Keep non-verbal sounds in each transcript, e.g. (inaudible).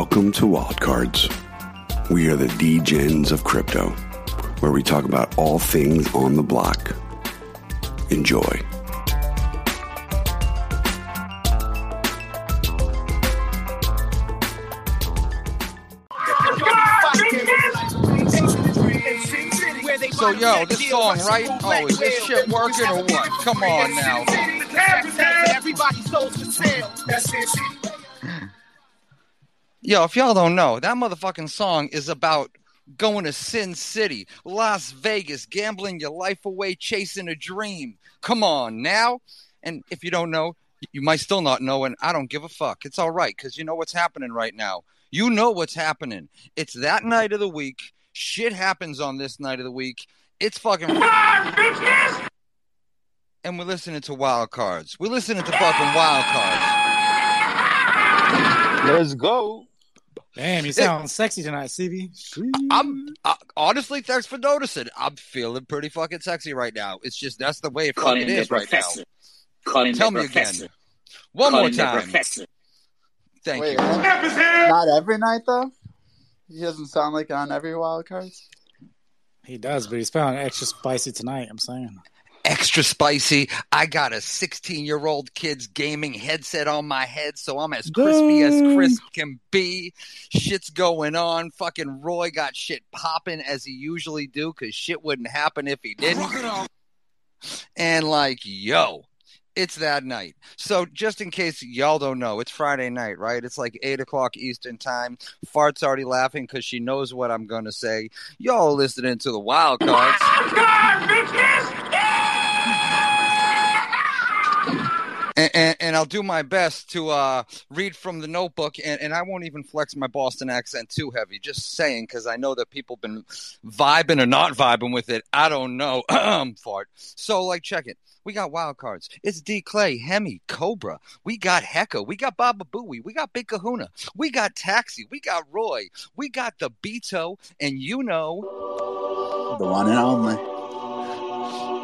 Welcome to Wildcards. We are the D-Gens of crypto, where we talk about all things on the block. Enjoy. So yo, this song, right? Oh, is this shit working or what? Come on now. Yo, if y'all don't know, that motherfucking song is about going to Sin City, Las Vegas, gambling your life away, chasing a dream. Come on now. And if you don't know, you might still not know, and I don't give a fuck. It's all right, because you know what's happening right now. You know what's happening. It's that night of the week. Shit happens on this night of the week. It's fucking. And we're listening to wild cards. We're listening to fucking wild cards. Let's go. Damn, you sound sexy tonight, CB. I'm uh, honestly, thanks for noticing. I'm feeling pretty fucking sexy right now. It's just that's the way it Calling fucking the is right now. professor. Calling Tell the me again. One Calling more time. Thank Wait, you. not every night though. He doesn't sound like on every wild cards. He does, but he's feeling extra spicy tonight. I'm saying. Extra spicy. I got a 16 year old kid's gaming headset on my head, so I'm as crispy as Dang. crisp can be. Shit's going on. Fucking Roy got shit popping as he usually do, because shit wouldn't happen if he didn't. And like, yo, it's that night. So just in case y'all don't know, it's Friday night, right? It's like eight o'clock Eastern time. Fart's already laughing because she knows what I'm gonna say. Y'all listening to the wild cards. And, and, and I'll do my best to uh, read from the notebook, and, and I won't even flex my Boston accent too heavy. Just saying, because I know that people been vibing or not vibing with it. I don't know. (clears throat) Fart. So, like, check it. We got wild cards. It's D Clay, Hemi, Cobra. We got Hecka. We got Baba Booey. We got Big Kahuna. We got Taxi. We got Roy. We got the Beto, and you know The one and only.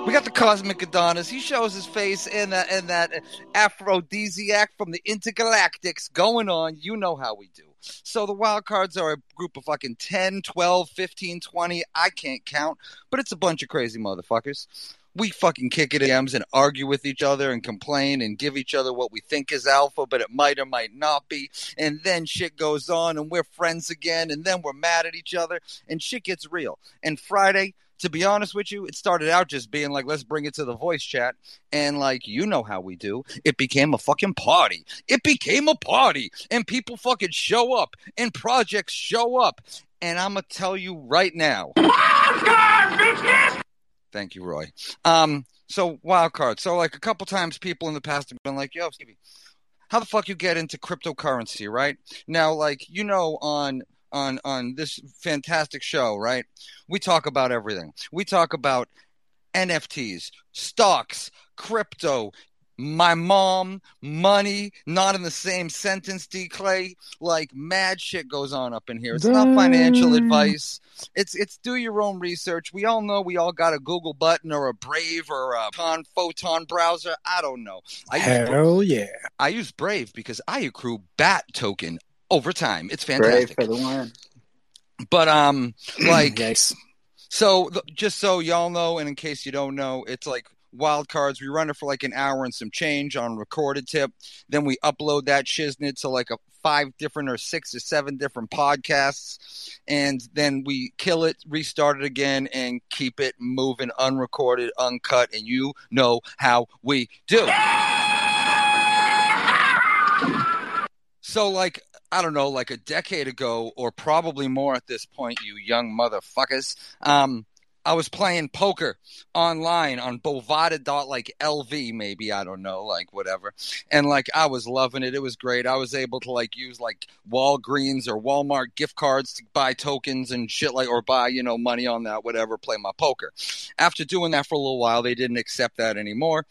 We got the Cosmic Adonis. He shows his face in that and that aphrodisiac from the Intergalactics going on. You know how we do. So the wild cards are a group of fucking 10, 12, 15, 20. I can't count, but it's a bunch of crazy motherfuckers. We fucking kick it at and argue with each other and complain and give each other what we think is alpha, but it might or might not be. And then shit goes on and we're friends again and then we're mad at each other and shit gets real. And Friday, to be honest with you, it started out just being like, let's bring it to the voice chat. And like, you know how we do. It became a fucking party. It became a party. And people fucking show up and projects show up. And I'm going to tell you right now. Thank you, Roy. Um, so wild card. So like a couple times people in the past have been like, yo, Stevie, how the fuck you get into cryptocurrency, right? Now, like, you know, on on on this fantastic show, right? We talk about everything. We talk about NFTs, stocks, crypto, my mom, money, not in the same sentence, D Clay. Like mad shit goes on up in here. It's not financial advice. It's it's do your own research. We all know we all got a Google button or a Brave or a Con Photon browser. I don't know. I use, Hell yeah. I use Brave because I accrue BAT token over time. It's fantastic. for the win. But um, (clears throat) like so, th- just so y'all know, and in case you don't know, it's like wild cards. We run it for like an hour and some change on recorded tip. Then we upload that shiznit to like a five different or six or seven different podcasts, and then we kill it, restart it again, and keep it moving, unrecorded, uncut. And you know how we do. (laughs) So, like, I don't know, like a decade ago, or probably more at this point, you young motherfuckers. Um, I was playing poker online on Bovada dot like LV, maybe I don't know, like whatever, and like I was loving it. It was great. I was able to like use like Walgreens or Walmart gift cards to buy tokens and shit like, or buy you know money on that, whatever. Play my poker. After doing that for a little while, they didn't accept that anymore.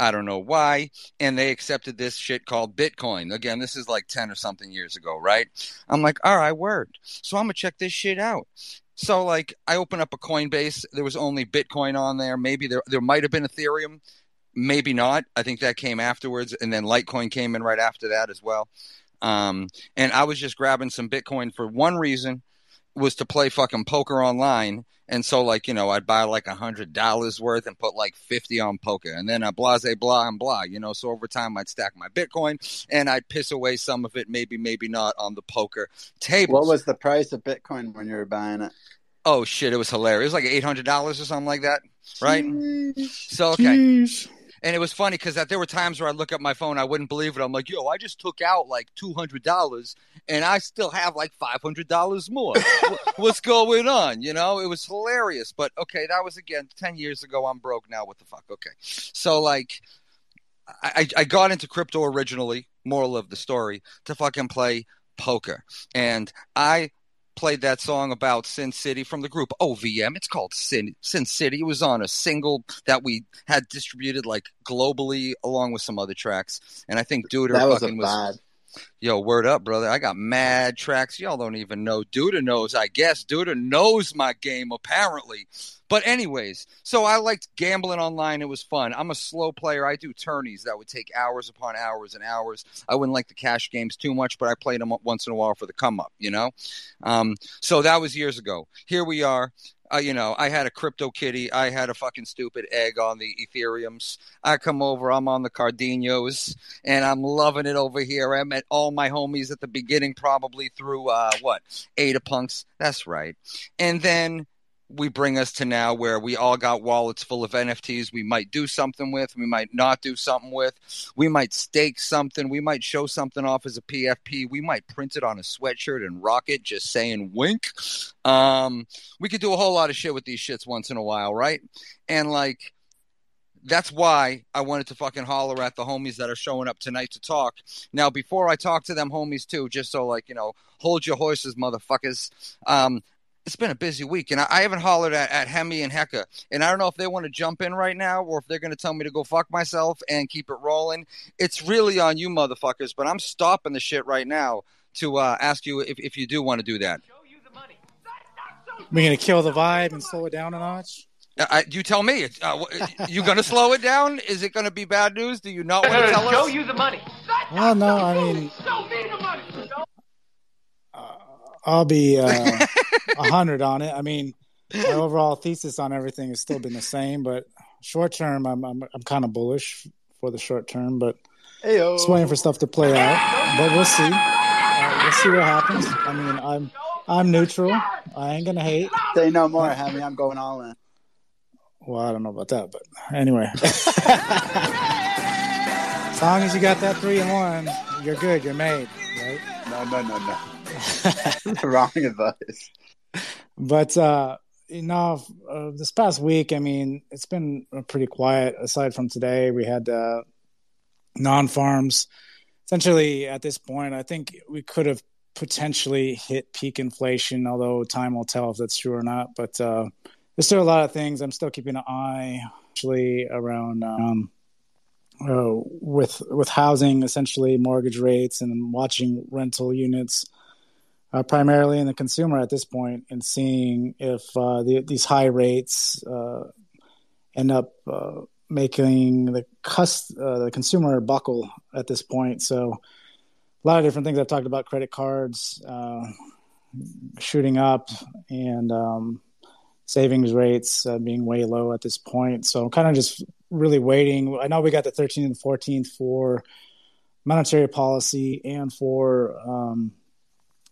I don't know why. And they accepted this shit called Bitcoin. Again, this is like 10 or something years ago, right? I'm like, all right, word. So I'm going to check this shit out. So, like, I open up a Coinbase. There was only Bitcoin on there. Maybe there, there might have been Ethereum. Maybe not. I think that came afterwards. And then Litecoin came in right after that as well. Um, and I was just grabbing some Bitcoin for one reason was to play fucking poker online. And so, like, you know, I'd buy like a hundred dollars worth and put like 50 on poker and then a blase blah and blah, you know. So over time, I'd stack my Bitcoin and I'd piss away some of it, maybe, maybe not on the poker table. What was the price of Bitcoin when you were buying it? Oh shit, it was hilarious. It was like $800 or something like that, right? Jeez. So, okay. Jeez. And it was funny because there were times where I'd look at my phone, I wouldn't believe it. I'm like, yo, I just took out like two hundred dollars, and I still have like five hundred dollars more. (laughs) What's going on? You know, it was hilarious. But okay, that was again ten years ago. I'm broke now. What the fuck? Okay, so like, I, I I got into crypto originally. Moral of the story to fucking play poker, and I played that song about Sin City from the group OVM. It's called Sin Sin City. It was on a single that we had distributed like globally along with some other tracks. And I think Duder That was fucking was. Yo, word up, brother. I got mad tracks. Y'all don't even know. Duda knows, I guess. Duda knows my game, apparently. But, anyways, so I liked gambling online. It was fun. I'm a slow player. I do tourneys that would take hours upon hours and hours. I wouldn't like the cash games too much, but I played them once in a while for the come up, you know? Um, so that was years ago. Here we are. Uh, you know, I had a crypto kitty. I had a fucking stupid egg on the Ethereums. I come over. I'm on the Cardanos, and I'm loving it over here. I met all my homies at the beginning, probably through uh, what Ada Punks. That's right. And then we bring us to now where we all got wallets full of NFTs we might do something with, we might not do something with, we might stake something, we might show something off as a PFP, we might print it on a sweatshirt and rock it just saying wink. Um, we could do a whole lot of shit with these shits once in a while, right? And like that's why I wanted to fucking holler at the homies that are showing up tonight to talk. Now, before I talk to them homies too, just so like, you know, hold your horses, motherfuckers. Um, it's been a busy week, and I, I haven't hollered at, at Hemi and Hecka, and I don't know if they want to jump in right now or if they're going to tell me to go fuck myself and keep it rolling. It's really on you, motherfuckers. But I'm stopping the shit right now to uh, ask you if, if you do want to do that. We're gonna kill the vibe and slow it down a notch. Uh, I, you tell me. It's, Uh, you going to slow it down? Is it going to be bad news? Do you not want to tell us? Show us? you the money. Well, no, I mean, Show me the money. I'll be uh, a (laughs) hundred on it. I mean, my overall thesis on everything has still been the same, but short term, I'm I'm, I'm kind of bullish for the short term, but Heyo. just waiting for stuff to play out. But we'll see. Uh, we'll see what happens. I mean, I'm I'm neutral. I ain't gonna hate. Say no more, Hemi. I'm going all in. Well, I don't know about that, but anyway. (laughs) as long as you got that three and one, you're good. You're made, right? No, no, no, no. (laughs) Wrong advice. But uh, know, uh, this past week, I mean, it's been pretty quiet. Aside from today, we had uh, non-farms. Essentially, at this point, I think we could have potentially hit peak inflation, although time will tell if that's true or not. But uh, there's still a lot of things I'm still keeping an eye, actually, around um, uh, with with housing, essentially mortgage rates, and watching rental units uh, primarily in the consumer at this point and seeing if uh, the, these high rates uh, end up uh, making the, cus- uh, the consumer buckle at this point. So, a lot of different things I've talked about credit cards shooting up and um, savings rates being way low at this point. So, I'm kind of just really waiting. I know we got the 13th and 14th for monetary policy and for um,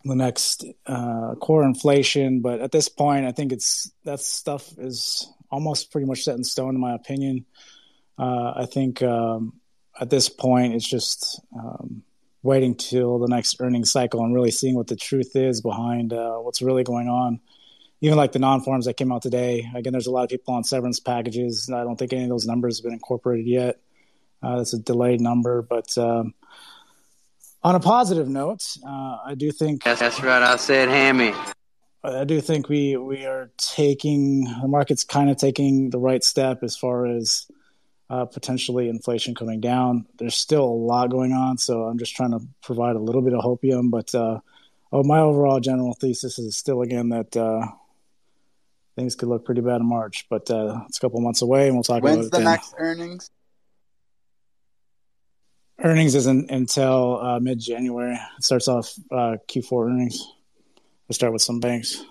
the next uh, core inflation. But at this point, I think it's that stuff is almost pretty much set in stone, in my opinion. Uh, I think um, at this point, it's just um, waiting till the next earnings cycle and really seeing what the truth is behind uh, what's really going on. Even like the non-farms that came out today. Again, there's a lot of people on severance packages. I don't think any of those numbers have been incorporated yet. Uh, that's a delayed number, but um, on a positive note, uh, I do think That's, that's right. I said hammy. I do think we we are taking the market's kind of taking the right step as far as uh, potentially inflation coming down. There's still a lot going on, so I'm just trying to provide a little bit of hopium. But uh, oh, my overall general thesis is still again that uh, things could look pretty bad in March, but uh, it's a couple months away, and we'll talk When's about it the then. next earnings? Earnings isn't until uh, mid January. It starts off uh, Q4 earnings. We start with some banks.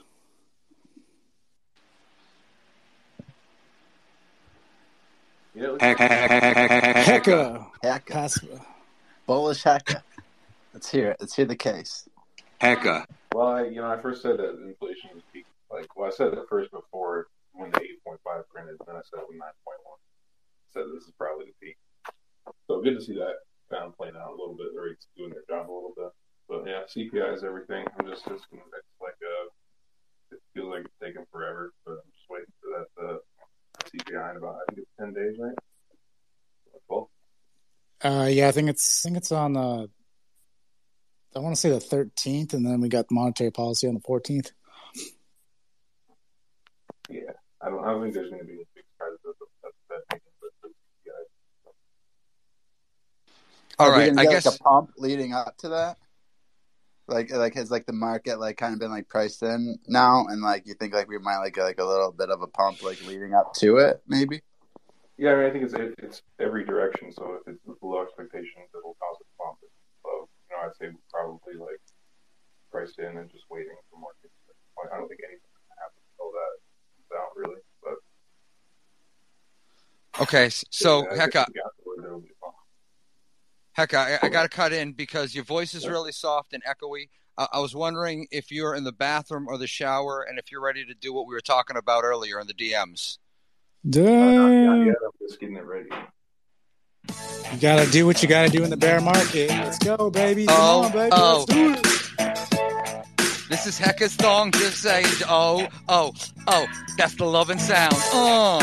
Heck, heck, heck, heck, heck, heck, heck. Hecka. Hecka. Bullish hecka. Let's hear it. Let's hear the case. Hecka. Well, I, you know, I first said that inflation was peak. Like, well, I said that first before when the 8.5 printed, then I said when 9.1. Said this is probably the peak. So good to see that kind of playing out a little bit. The rates doing their job a little bit. But yeah, CPI is everything. I'm just, just it's like uh it feels like it's taking forever, but I'm just waiting for that uh, CPI in about I think it's 10 days, right? Well, Uh, yeah, I think it's I think it's on. Uh, I want to say the 13th, and then we got the monetary policy on the 14th. yeah, I don't, I don't think there's going to be a big surprise of that, that taking, the CPI. All Are we right, gonna I get, guess like a pump leading up to that. Like, like has like the market like kind of been like priced in now, and like you think like we might like get, like a little bit of a pump like leading up to it, maybe. Yeah, I mean, I think it's it, it's every direction. So if it's below expectations, it'll cause a bump. If it's low, you know, I'd say probably like priced in and just waiting for markets. Like, I don't think anything's gonna happen until that out really. But okay. So yeah, heck, guess I, we got to where there'll be a bump. Heck, I, I got to cut in because your voice is really soft and echoey. I, I was wondering if you're in the bathroom or the shower, and if you're ready to do what we were talking about earlier in the DMs. Uh, not, Damn. not yet. I'm just getting it ready. You gotta do what you gotta do in the bear market. Let's go, baby. Come Oh, on, baby. oh. Let's do it. This is Hecka's song, just saying, oh, oh, oh, that's the loving sound. Uh,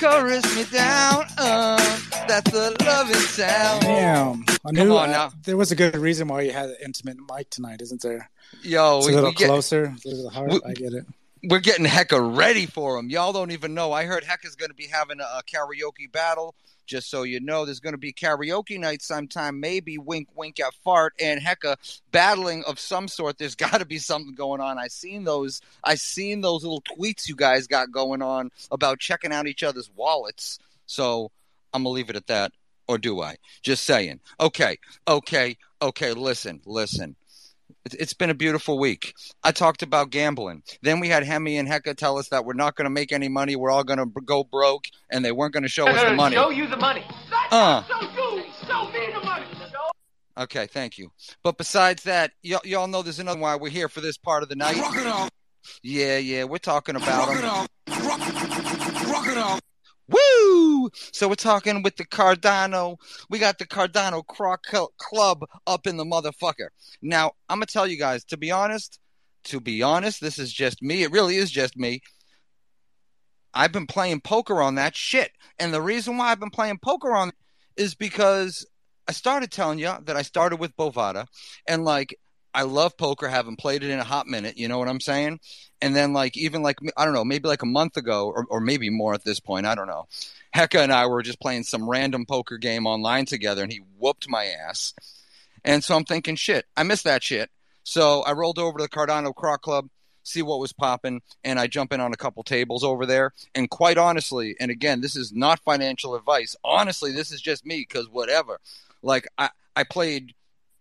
chorus me down, uh, that's the loving sound. Damn. I knew on now. there was a good reason why you had an intimate mic tonight, isn't there? Yo, It's a we, little get, closer to the heart. we- I get it. we're getting Hecka ready for him. Y'all don't even know. I heard Hecka's going to be having a, a karaoke battle. Just so you know, there's going to be karaoke night sometime, maybe wink, wink at fart and Hecka battling of some sort. There's (laughs) got to be something going on. I seen those. I seen those little tweets you guys got going on about checking out each other's wallets. So I'm gonna leave it at that, or do I? Just saying. Okay, okay, okay. Listen, listen. It's- It's been a beautiful week. I talked about gambling. Then we had Hemi and Hecka tell us that we're not going to make any money. We're all going to go broke, and they weren't going to show us the money. Show you the money. Uh. Show you. Show me the money. Show Okay, thank you. But besides that, y- y'all know there's another why we're here for this part of the night. Yeah, yeah, we're talking about them. Woo! So we're talking with the Cardano. We got the Cardano Croc Club up in the motherfucker. Now, I'm gonna tell you guys, to be honest, to be honest, this is just me. It really is just me. I've been playing poker on that shit. And the reason why I've been playing poker on is because I started telling you that I started with Bovada and like I love poker, haven't played it in a hot minute, you know what I'm saying? And then like even like I don't know, maybe like a month ago or, or maybe more at this point, I don't know. Hecka and I were just playing some random poker game online together and he whooped my ass. And so I'm thinking, shit, I missed that shit. So I rolled over to the Cardano Croc Club, see what was popping, and I jump in on a couple tables over there. And quite honestly, and again, this is not financial advice. Honestly, this is just me because whatever. Like I, I played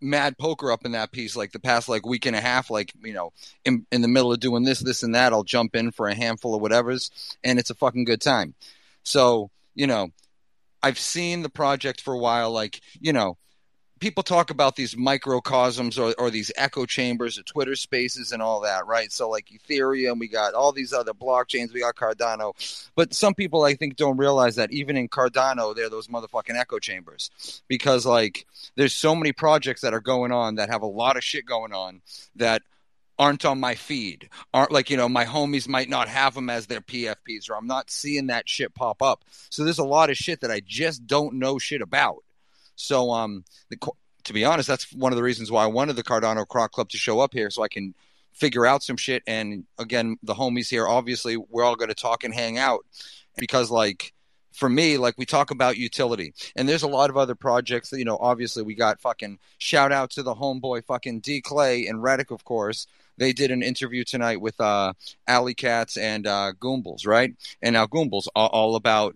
mad poker up in that piece like the past like week and a half like you know in, in the middle of doing this this and that i'll jump in for a handful of whatevers and it's a fucking good time. So you know i've seen the project for a while like you know people talk about these microcosms or, or these echo chambers or twitter spaces and all that right? So like ethereum we got all these other blockchains we got cardano. But some people i think don't realize that even in cardano there are those motherfucking echo chambers. Because like there's so many projects that are going on that have a lot of shit going on that aren't on my feed. Aren't like you know my homies might not have them as their pfps or i'm not seeing that shit pop up. So there's a lot of shit that i just don't know shit about so um the, to be honest that's one of the reasons why i wanted the cardano croc club to show up here so i can figure out some shit and again the homies here obviously we're all going to talk and hang out because like for me, like we talk about utility, and there's a lot of other projects that you know. Obviously, we got fucking shout out to the homeboy fucking D Clay and Reddick, of course. They did an interview tonight with uh, Alley Cats and uh, Goombles, right? And now Goombles all, all about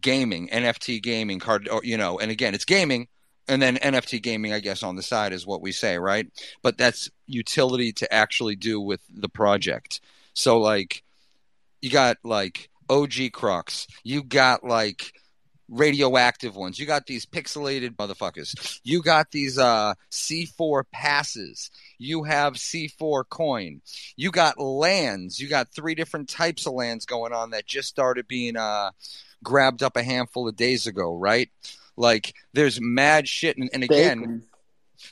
gaming, NFT gaming, card, or, you know. And again, it's gaming, and then NFT gaming, I guess, on the side is what we say, right? But that's utility to actually do with the project. So like, you got like OG Crocs, you got like radioactive ones. You got these pixelated motherfuckers. You got these uh, C4 passes. You have C4 coin. You got lands. You got three different types of lands going on that just started being uh, grabbed up a handful of days ago, right? Like there's mad shit, and, and again,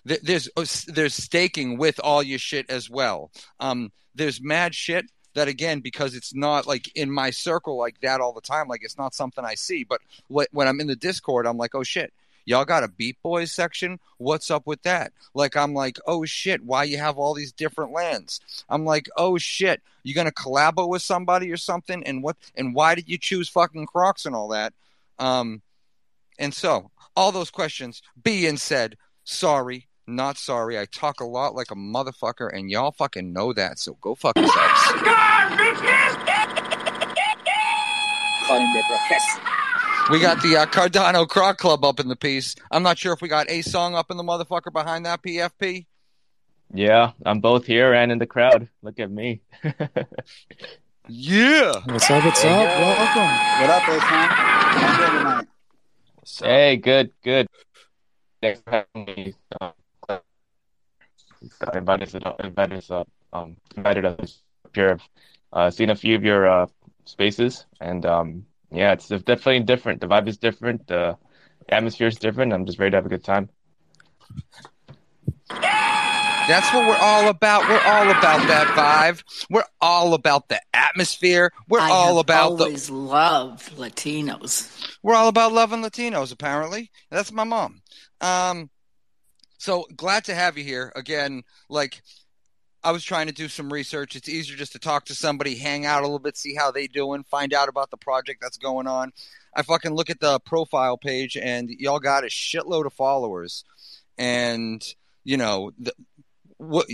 th- there's uh, there's staking with all your shit as well. Um, there's mad shit that again because it's not like in my circle like that all the time. Like it's not something I see. But what, when I'm in the Discord, I'm like, oh shit, y'all got a Beat Boys section? What's up with that? Like I'm like, oh shit, why you have all these different lands? I'm like, oh shit, you gonna collabo with somebody or something? And what? And why did you choose fucking Crocs and all that? Um, and so all those questions being said, sorry, not sorry. I talk a lot like a motherfucker, and y'all fucking know that. So go fuck yourselves. (laughs) (laughs) (laughs) We got the uh, Cardano Croc Club up in the piece. I'm not sure if we got a song up in the motherfucker behind that PFP. Yeah, I'm both here and in the crowd. Look at me. (laughs) yeah. What's up? What's up? Welcome. What up, Asan? How you doing tonight? Hey, good, good. Thanks for having me. Um, invited us, invited us, uh, um, invited us up here. I've uh, seen a few of your uh, spaces, and um, yeah, it's definitely different. The vibe is different. The atmosphere is different. I'm just ready to have a good time. That's what we're all about. We're all about that vibe. We're all about the atmosphere. We're I all have about always the. loved Latinos. We're all about loving Latinos. Apparently, that's my mom. Um, so glad to have you here again. Like, I was trying to do some research. It's easier just to talk to somebody, hang out a little bit, see how they doing, find out about the project that's going on. I fucking look at the profile page, and y'all got a shitload of followers. And you know, the, what?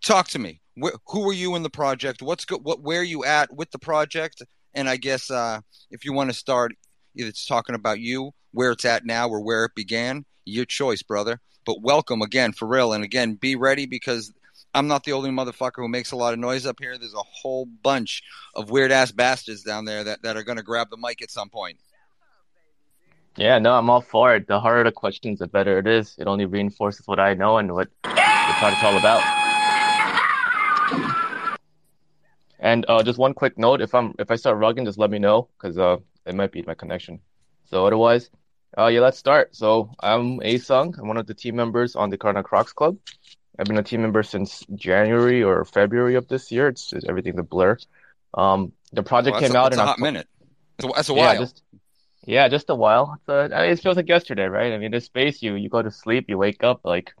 Talk to me. Where, who are you in the project? What's go, what? Where are you at with the project? And I guess uh, if you want to start, it's talking about you, where it's at now, or where it began. Your choice, brother. But welcome again, for real. And again, be ready because I'm not the only motherfucker who makes a lot of noise up here. There's a whole bunch of weird ass bastards down there that, that are going to grab the mic at some point. Yeah, no, I'm all for it. The harder the questions, the better it is. It only reinforces what I know and what the project's all about. And uh, just one quick note: if I'm if I start rugging, just let me know because uh, it might be my connection. So otherwise, uh, yeah, let's start. So I'm A Asung. I'm one of the team members on the Cardano Crocs Club. I've been a team member since January or February of this year. It's, it's everything's a blur. Um, the project Well, came a, out in a hot October. minute. That's a, that's a Yeah, while. just yeah, just a while. It's a, I mean, it feels like yesterday, right? I mean, this space, you you go to sleep, you wake up like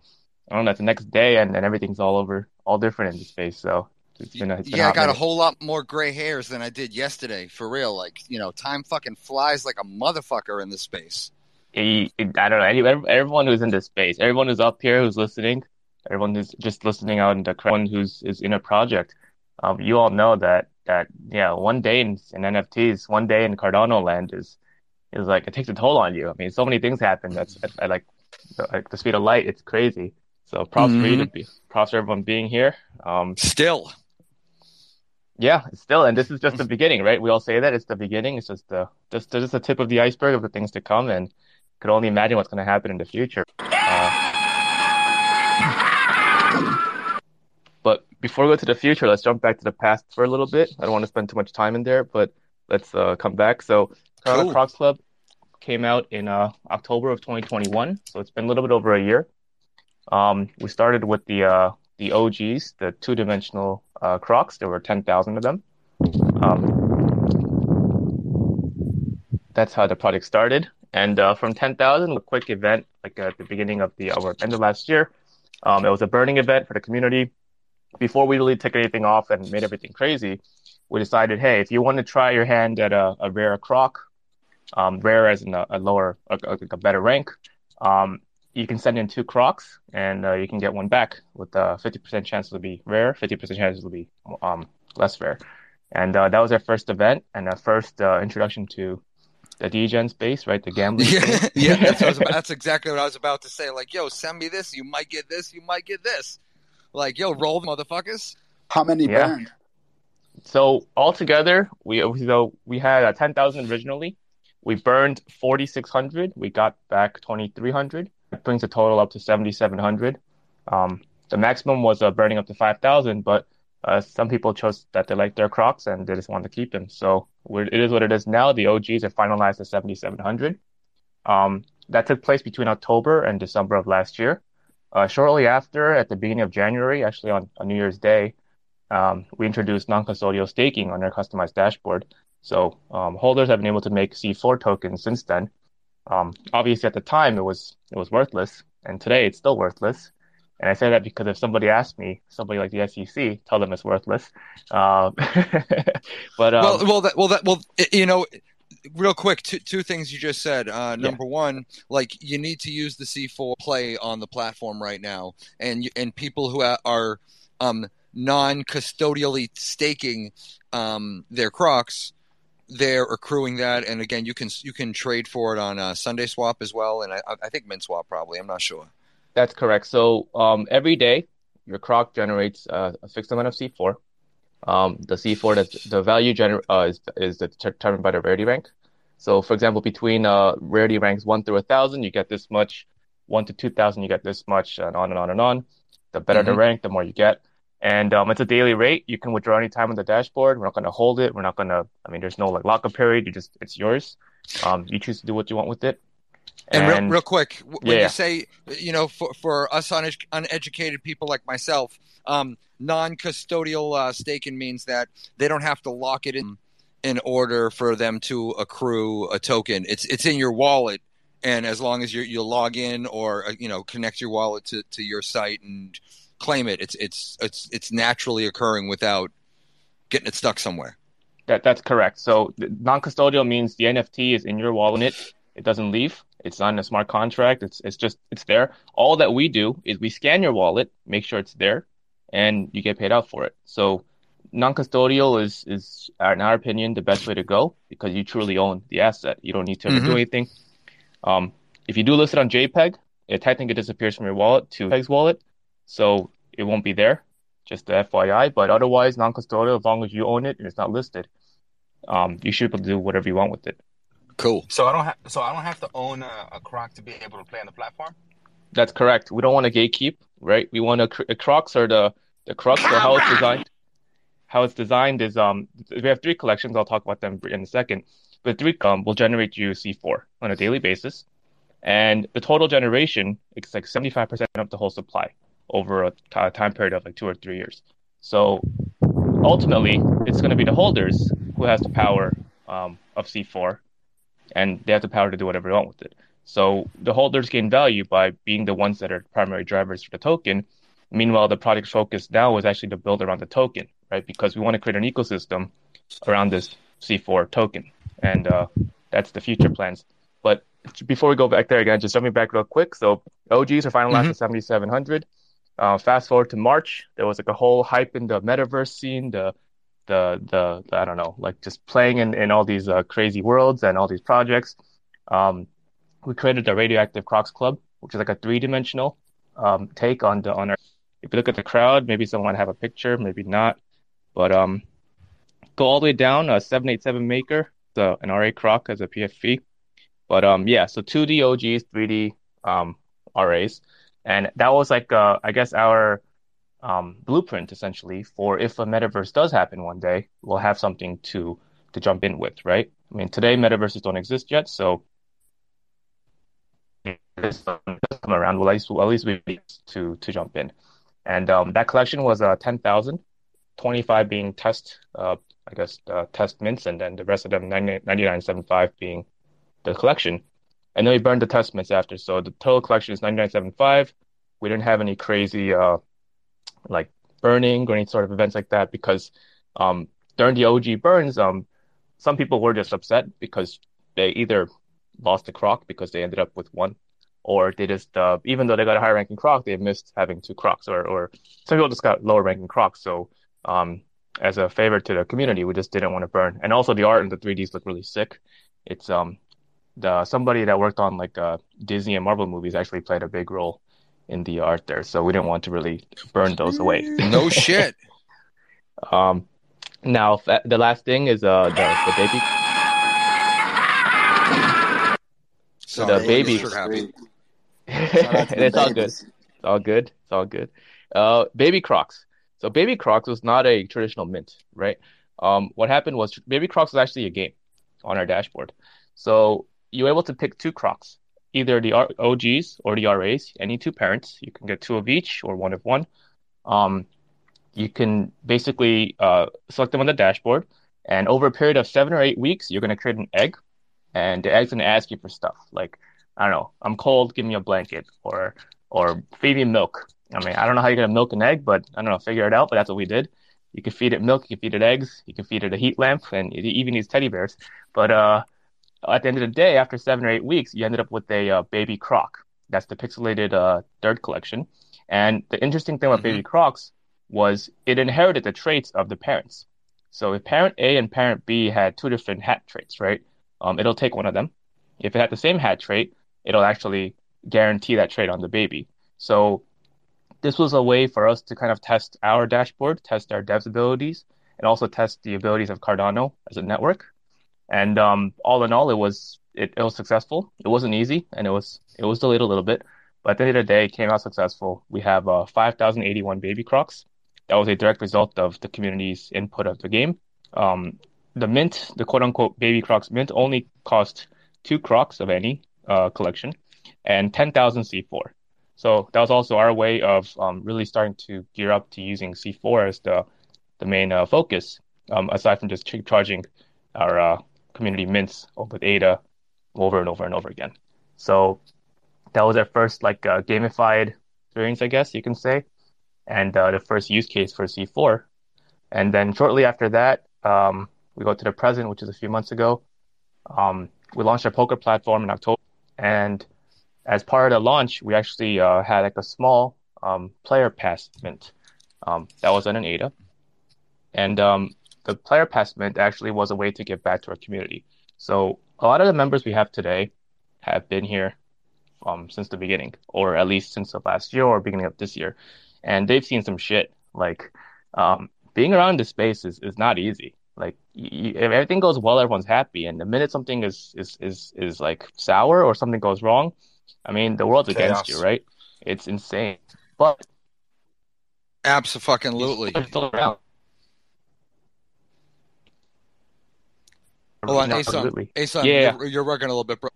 I don't know, it's the next day, and, and everything's all over, all different in the space. So it's been a, it's been yeah, I got a whole lot more gray hairs than I did yesterday, for real. Like, you know, time fucking flies like a motherfucker in this space. I don't know. Everyone who's in this space, everyone who's up here, who's listening, everyone who's just listening out in the crowd, everyone who's is in a project, um, you all know that that yeah, one day in, in NFTs, one day in Cardano land is is like it takes a toll on you. I mean, so many things happen. That's at, at like the, like the speed of light. It's crazy. So props for you to be props for everyone being here. Um, Still. yeah, still, and this is just the beginning, right? We all say that it's the beginning. It's just the just just the tip of the iceberg of the things to come, and could only imagine what's going to happen in the future. Uh, but before we go to the future, let's jump back to the past for a little bit. I don't want to spend too much time in there, but let's uh, come back. So, Cool. Crocs Club came out in uh, October of 2021, so it's been a little bit over a year. Um, we started with the uh, the OGs, the two-dimensional uh, Crocs. There were 10,000 of them. Um, that's how the project started. And uh, from 10,000, a quick event, like at the beginning of the or end of last year, um, it was a burning event for the community. Before we really took anything off and made everything crazy, we decided, hey, if you want to try your hand at a, a rare croc, um, rare as in a, a lower, a, a, a better rank, um, you can send in two crocs and uh, you can get one back with a 50% chance it'll be rare, 50% chance it'll be um, less rare. And uh, that was our first event and our first uh, introduction to the DGen space, right? The gambling. Yeah, space. (laughs) yeah, that's, what I was (laughs) about, that's exactly what I was about to say. Like, yo, send me this. You might get this. You might get this. Like, yo, roll motherfuckers. How many Yeah. burned? So altogether, we so we had uh, ten thousand originally. We burned forty six hundred. We got back twenty three hundred. It brings the total up to seventy seven hundred. Um, the maximum was uh, burning up to five thousand, but uh, some people chose that they like their Crocs and they just wanted to keep them. So we're, it is what it is now. The OGs are finalized at seventy seven hundred. Um, that took place between October and December of last year. Uh, shortly after, at the beginning of January, actually on, on New Year's Day, um, we introduced non-custodial staking on our customized dashboard. So um, holders have been able to make C4 tokens since then. Um, obviously, at the time, it was it was worthless, and today it's still worthless. And I say that because if somebody asks me, somebody like the SEC, tell them it's worthless. Um, (laughs) but um, well, well, that, well, that, well, you know, real quick, two, two things you just said. Uh, number one, like you need to use the C4 play on the platform right now, and and people who are um, non-custodially staking um, their Crocs, they're accruing that, and again, you can you can trade for it on uh, SundaeSwap as well, and I, I think Minswap probably. I'm not sure. That's correct. So um, every day, your Croc generates uh, a fixed amount of C4. Um, the C4 that the value gener- uh, is is determined by the rarity rank. So, for example, between uh, rarity ranks one through a thousand, you get this much. One to two thousand, you get this much, and on and on and on. The better the Mhm. rank, the more you get. And um, it's a daily rate. You can withdraw anytime on the dashboard. We're not going to hold it. We're not going to. I mean, there's no like lockup period. You just it's yours. Um, you choose to do what you want with it. And, real, real quick, when Yeah. you say, you know, for, for us un- uneducated people like myself, um, non-custodial uh, staking means that they don't have to lock it in in order for them to accrue a token. It's it's in your wallet, and as long as you you log in or uh, you know connect your wallet to, to your site and claim it, it's it's it's it's naturally occurring without getting it stuck somewhere. That that's correct. So non-custodial means the NFT is in your wallet. It doesn't leave. It's not in a smart contract. It's it's just it's there. All that we do is we scan your wallet, make sure it's there, and you get paid out for it. So non-custodial is is in our opinion the best way to go because you truly own the asset. You don't need to ever do anything. Um, if you do list it on JPEG, it technically disappears from your wallet to Peg's wallet, so it won't be there. Just the FYI. But otherwise, non-custodial, as long as you own it and it's not listed, um, you should be able to do whatever you want with it. Cool. So I don't have. So I don't have to own a, a Croc to be able to play on the platform. That's correct. We don't want to gatekeep, right? We want to. The Crocs are the the crux. So how it's designed, how it's designed is um we have three collections. I'll talk about them in a second. But three um will generate you C4 on a daily basis, and the total generation is like 75% of the whole supply over a t- time period of like two or three years. So ultimately, it's going to be the holders who has the power um, of C4, and they have the power to do whatever they want with it. So the holders gain value by being the ones that are primary drivers for the token. Meanwhile, the project's focus now is actually to build around the token, right? Because we want to create an ecosystem around this C4 token, and uh, that's the future plans. But before we go back there again, just jumping back real quick. So OGs are finalized at 7,700. Uh, fast forward to March, there was like a whole hype in the metaverse scene, the the the, I don't know, like just playing in, in all these uh, crazy worlds and all these projects. Um, we created the Radioactive Crocs Club, which is like a three dimensional um, take on the on our. If you look at the crowd, maybe someone have a picture, maybe not, but um, go all the way down. A seven eight seven maker, the an RA Croc as a PFP, but um, yeah, so two D OGs, three D um RAs, and that was like uh, I guess our um, blueprint essentially for if a metaverse does happen one day, we'll have something to to jump in with, right? I mean, today metaverses don't exist yet, so this come around, we'll at least we'll at least be to to jump in. And um, that collection was uh, 10,000, 25 being test, uh, I guess, uh, test mints, and then the rest of them 99.75 being the collection. And then we burned the test mints after. So the total collection is 99.75. We didn't have any crazy uh, like burning or any sort of events like that because um, during the OG burns, um, some people were just upset because they either lost the croc because they ended up with one, or they just uh, even though they got a higher ranking croc, they missed having two crocs, or or some people just got lower ranking crocs. So um, as a favor to the community, we just didn't want to burn. And also the art and the 3ds look really sick. It's um the somebody that worked on like uh, Disney and Marvel movies actually played a big role in the art there, so we didn't want to really burn those away. (laughs) No shit. (laughs) Um, now fa- the last thing is uh the, the baby Sorry, the baby Mr. Happy. (laughs) out to the it's all good. It's all good. It's all good. Uh, baby Crocs. So Baby Crocs was not a traditional mint, right? Um, what happened was Baby Crocs was actually a game on our dashboard. So you were able to pick two Crocs, either the OGs or the RAs, any two parents. You can get two of each or one of one. Um, you can basically uh, select them on the dashboard, and over a period of seven or eight weeks, you're going to create an egg, and the egg's going to ask you for stuff like, I don't know, I'm cold, give me a blanket, or or feed me milk. I mean, I don't know how you're going to milk an egg, but I don't know, figure it out. But that's what we did. You can feed it milk, you can feed it eggs, you can feed it a heat lamp, and it even needs teddy bears. But uh, at the end of the day, after seven or eight weeks, you ended up with a uh, baby croc. That's the pixelated uh, third collection. And the interesting thing about baby crocs was it inherited the traits of the parents. So if parent A and parent B had two different hat traits, right? Um, it'll take one of them. If it had the same hat trait, it'll actually guarantee that trait on the baby. So this was a way for us to kind of test our dashboard, test our devs' abilities, and also test the abilities of Cardano as a network. And um, all in all, it was it, it was successful. It wasn't easy, and it was it was delayed a little bit. But at the end of the day, it came out successful. We have uh, 5,081 baby crocs. That was a direct result of the community's input of the game. Um, the mint, the quote unquote baby crocs mint, only cost two crocs of any uh, collection and 10,000 C4. So that was also our way of um, really starting to gear up to using C4 as the the main uh, focus, um, aside from just ch- charging our uh, community mints with ADA over and over and over again. So that was our first like uh, gamified experience, I guess you can say, and uh, the first use case for C4. And then shortly after that, um, we go to the present, which is a few months ago. Um, we launched our poker platform in October, and as part of the launch, we actually uh, had like a small um, player pass mint um, that was on an ADA, and um, the player pass mint actually was a way to give back to our community. So a lot of the members we have today have been here um, since the beginning, or at least since the last year or beginning of this year, and they've seen some shit. Like um, being around this space is, is not easy. Like y y if everything goes well, everyone's happy, and the minute something is is is is like sour or something goes wrong, I mean the world's against you, right? It's insane, but Absolutely. it's still around. Hold on, No, Ason. absolutely. Ason, Yeah. you're, you're working a little bit, bro.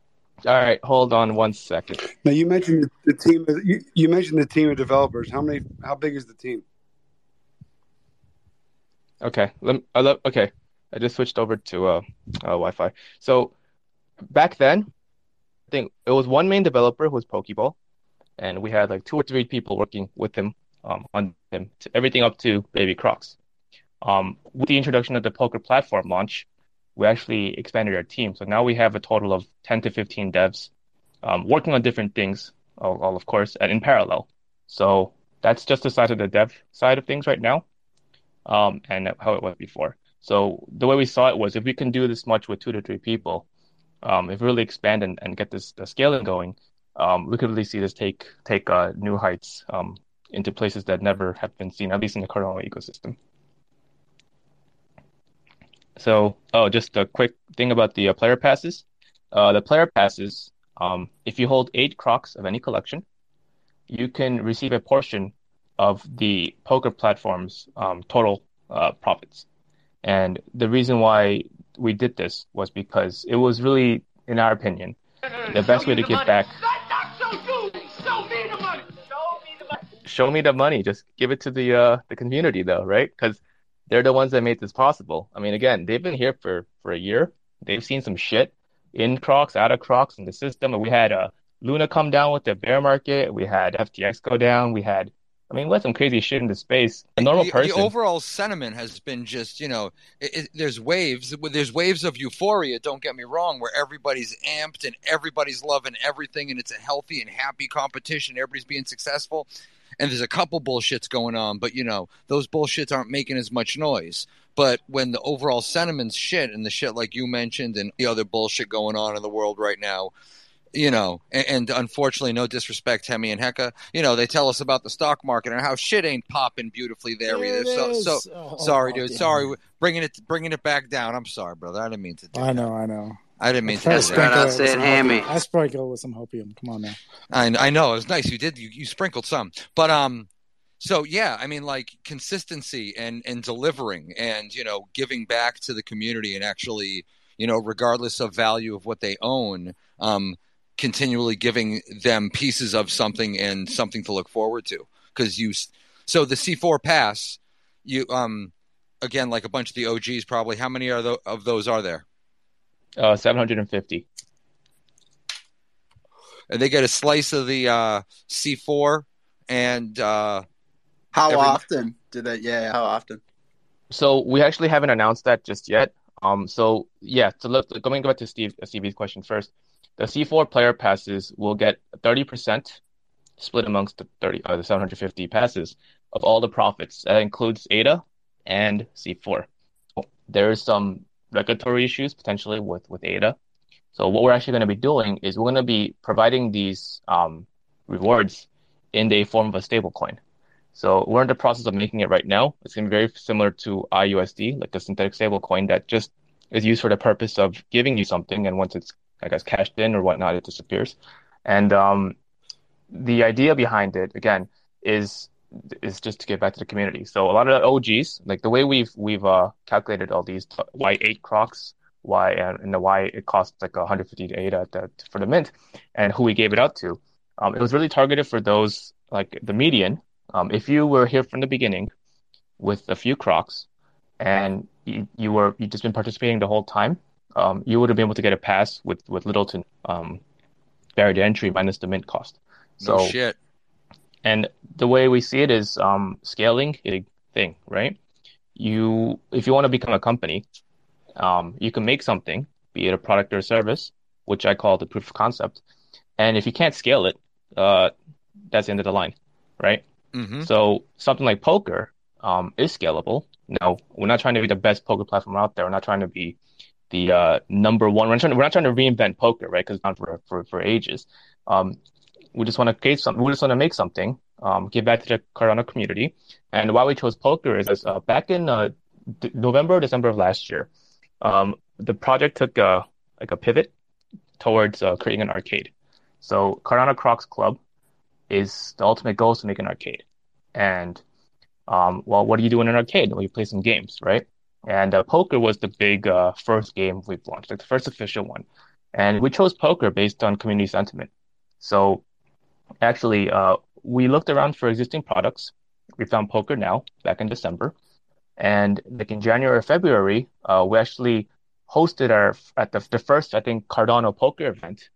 All right, hold on one second. Now you mentioned the, the team. Of, you, you mentioned the team of developers. How many? How big is the team? Okay, let, I love, okay. I just switched over to uh, uh, Wi-Fi. So back then, I think it was one main developer who was Pokeball, and we had like two or three people working with him um, on him, to everything up to Baby Crocs. Um, with the introduction of the poker platform launch, we actually expanded our team. So now we have a total of 10 to 15 devs um, working on different things, all, all of course, and in parallel. So that's just the size of the dev side of things right now um, and how it was before. So the way we saw it was if we can do this much with two to three people, um, if we really expand and, and get this the scaling going, um, we could really see this take take uh, new heights um, into places that never have been seen, at least in the Cardano ecosystem. So, oh, just a quick thing about the uh, player passes. Uh, the player passes, um, if you hold eight crocs of any collection, you can receive a portion of the poker platform's um, total uh, profits. And the reason why we did this was because it was really, in our opinion, the best way to give back. That's not so good. Show me the money. Show me the money. Show me the money. Just give it to the uh, the community, though, right? Because they're the ones that made this possible. I mean, again, they've been here for for a year. They've seen some shit in Crocs, out of Crocs, in the system. And we had uh, Luna come down with the bear market. We had FTX go down. We had, I mean, we had some crazy shit in the space. A normal the, person. the overall sentiment has been just you know it, it, there's waves there's waves of euphoria don't get me wrong where everybody's amped and everybody's loving everything and it's a healthy and happy competition everybody's being successful and there's a couple bullshits going on, but you know those bullshits aren't making as much noise. But when the overall sentiment's shit and the shit like you mentioned and the other bullshit going on in the world right now, you know, and, and unfortunately, no disrespect, Hemi and Hecka, you know, they tell us about the stock market and how shit ain't popping beautifully there either. So, so Oh, sorry, dude. Sorry, bringing it bringing it back down. I'm sorry, brother. I didn't mean to. Do I that. know, I know. I didn't mean to. Try do to that. sprinkle I it with some hammy. I sprinkle it with some hopium. Come on now. I, I know it was nice. You did. You, you sprinkled some, but um. So yeah, I mean, like consistency and and delivering and you know giving back to the community and actually you know regardless of value of what they own, um, continually giving them pieces of something and something to look forward to because you. So the C4 pass, you um, again like a bunch of the OGs probably. How many are tho- of those are there? Uh, 750. And they get a slice of the uh, C4 and. Uh, How Every- often do they? Yeah, how often? So we actually haven't announced that just yet. Um, so yeah, so look, going back to Steve, uh, Stevie's question first, the C4 player passes will get 30% split amongst the 30, uh, the 750 passes of all the profits. That includes ADA and C4. There is some regulatory issues potentially with with ADA. So what we're actually going to be doing is we're going to be providing these um, rewards in the form of a stablecoin. So we're in the process of making it right now. It's going to be very similar to IUSD, like a synthetic stablecoin that just is used for the purpose of giving you something, and once it's, I guess, cashed in or whatnot, it disappears. And um, the idea behind it, again, is is just to give back to the community. So a lot of the OGs, like the way we've we've uh, calculated all these, why eight crocs, why and, and the why it costs like 150 to eight at the, for the mint, and who we gave it out to. Um, it was really targeted for those like the median. Um, if you were here from the beginning with a few crocs and you, you were you just been participating the whole time, um, you would have been able to get a pass with with little to um, barrier to entry minus the mint cost. no So shit. And the way we see it is um, scaling is a thing, right? You, if you want to become a company, um, you can make something, be it a product or a service, which I call the proof of concept. And if you can't scale it, uh, that's the end of the line, right? hmm So something like poker um, is scalable. Now we're not trying to be the best poker platform out there. We're not trying to be the uh, number one. We're not trying, we're not trying to reinvent poker, right? Because it's not for, for, for ages. Um, we just want to create something. We just want to make something, um, give back to the Cardano community. And why we chose poker is uh, back in uh, d- November, December of last year, um, the project took a, like a pivot towards uh, creating an arcade. So Cardano Crocs Club is the ultimate goal is to make an arcade. And um, well, what do you do in an arcade? Well, you play some games, right? And uh, poker was the big uh, first game we've launched, like the first official one. And we chose poker based on community sentiment. So actually, uh, we looked around for existing products. We found Poker Now back in December. And like in January or February, uh, we actually hosted our at the, the first, I think, Cardano poker event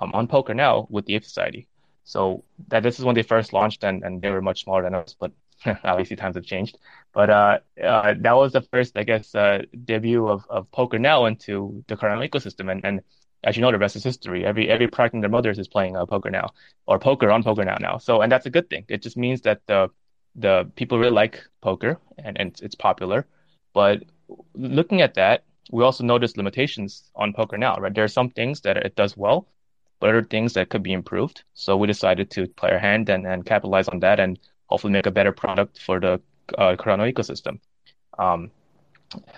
um, on Poker Now with the Ape Society. So that this is when they first launched, and, and they were much smaller than us, but (laughs) obviously times have changed. But uh, uh, that was the first, I guess, uh, debut of, of Poker Now into the Cardano ecosystem. And, and as you know, the rest is history. Every every product in their mothers is playing uh, Poker Now or Poker on Poker Now now. So and that's a good thing. It just means that the the people really like poker and, and it's, it's popular. But looking at that, we also notice limitations on Poker Now. Right, there are some things that it does well, but other things that could be improved. So we decided to play our hand and, and capitalize on that and hopefully make a better product for the uh, Cardano ecosystem. Um,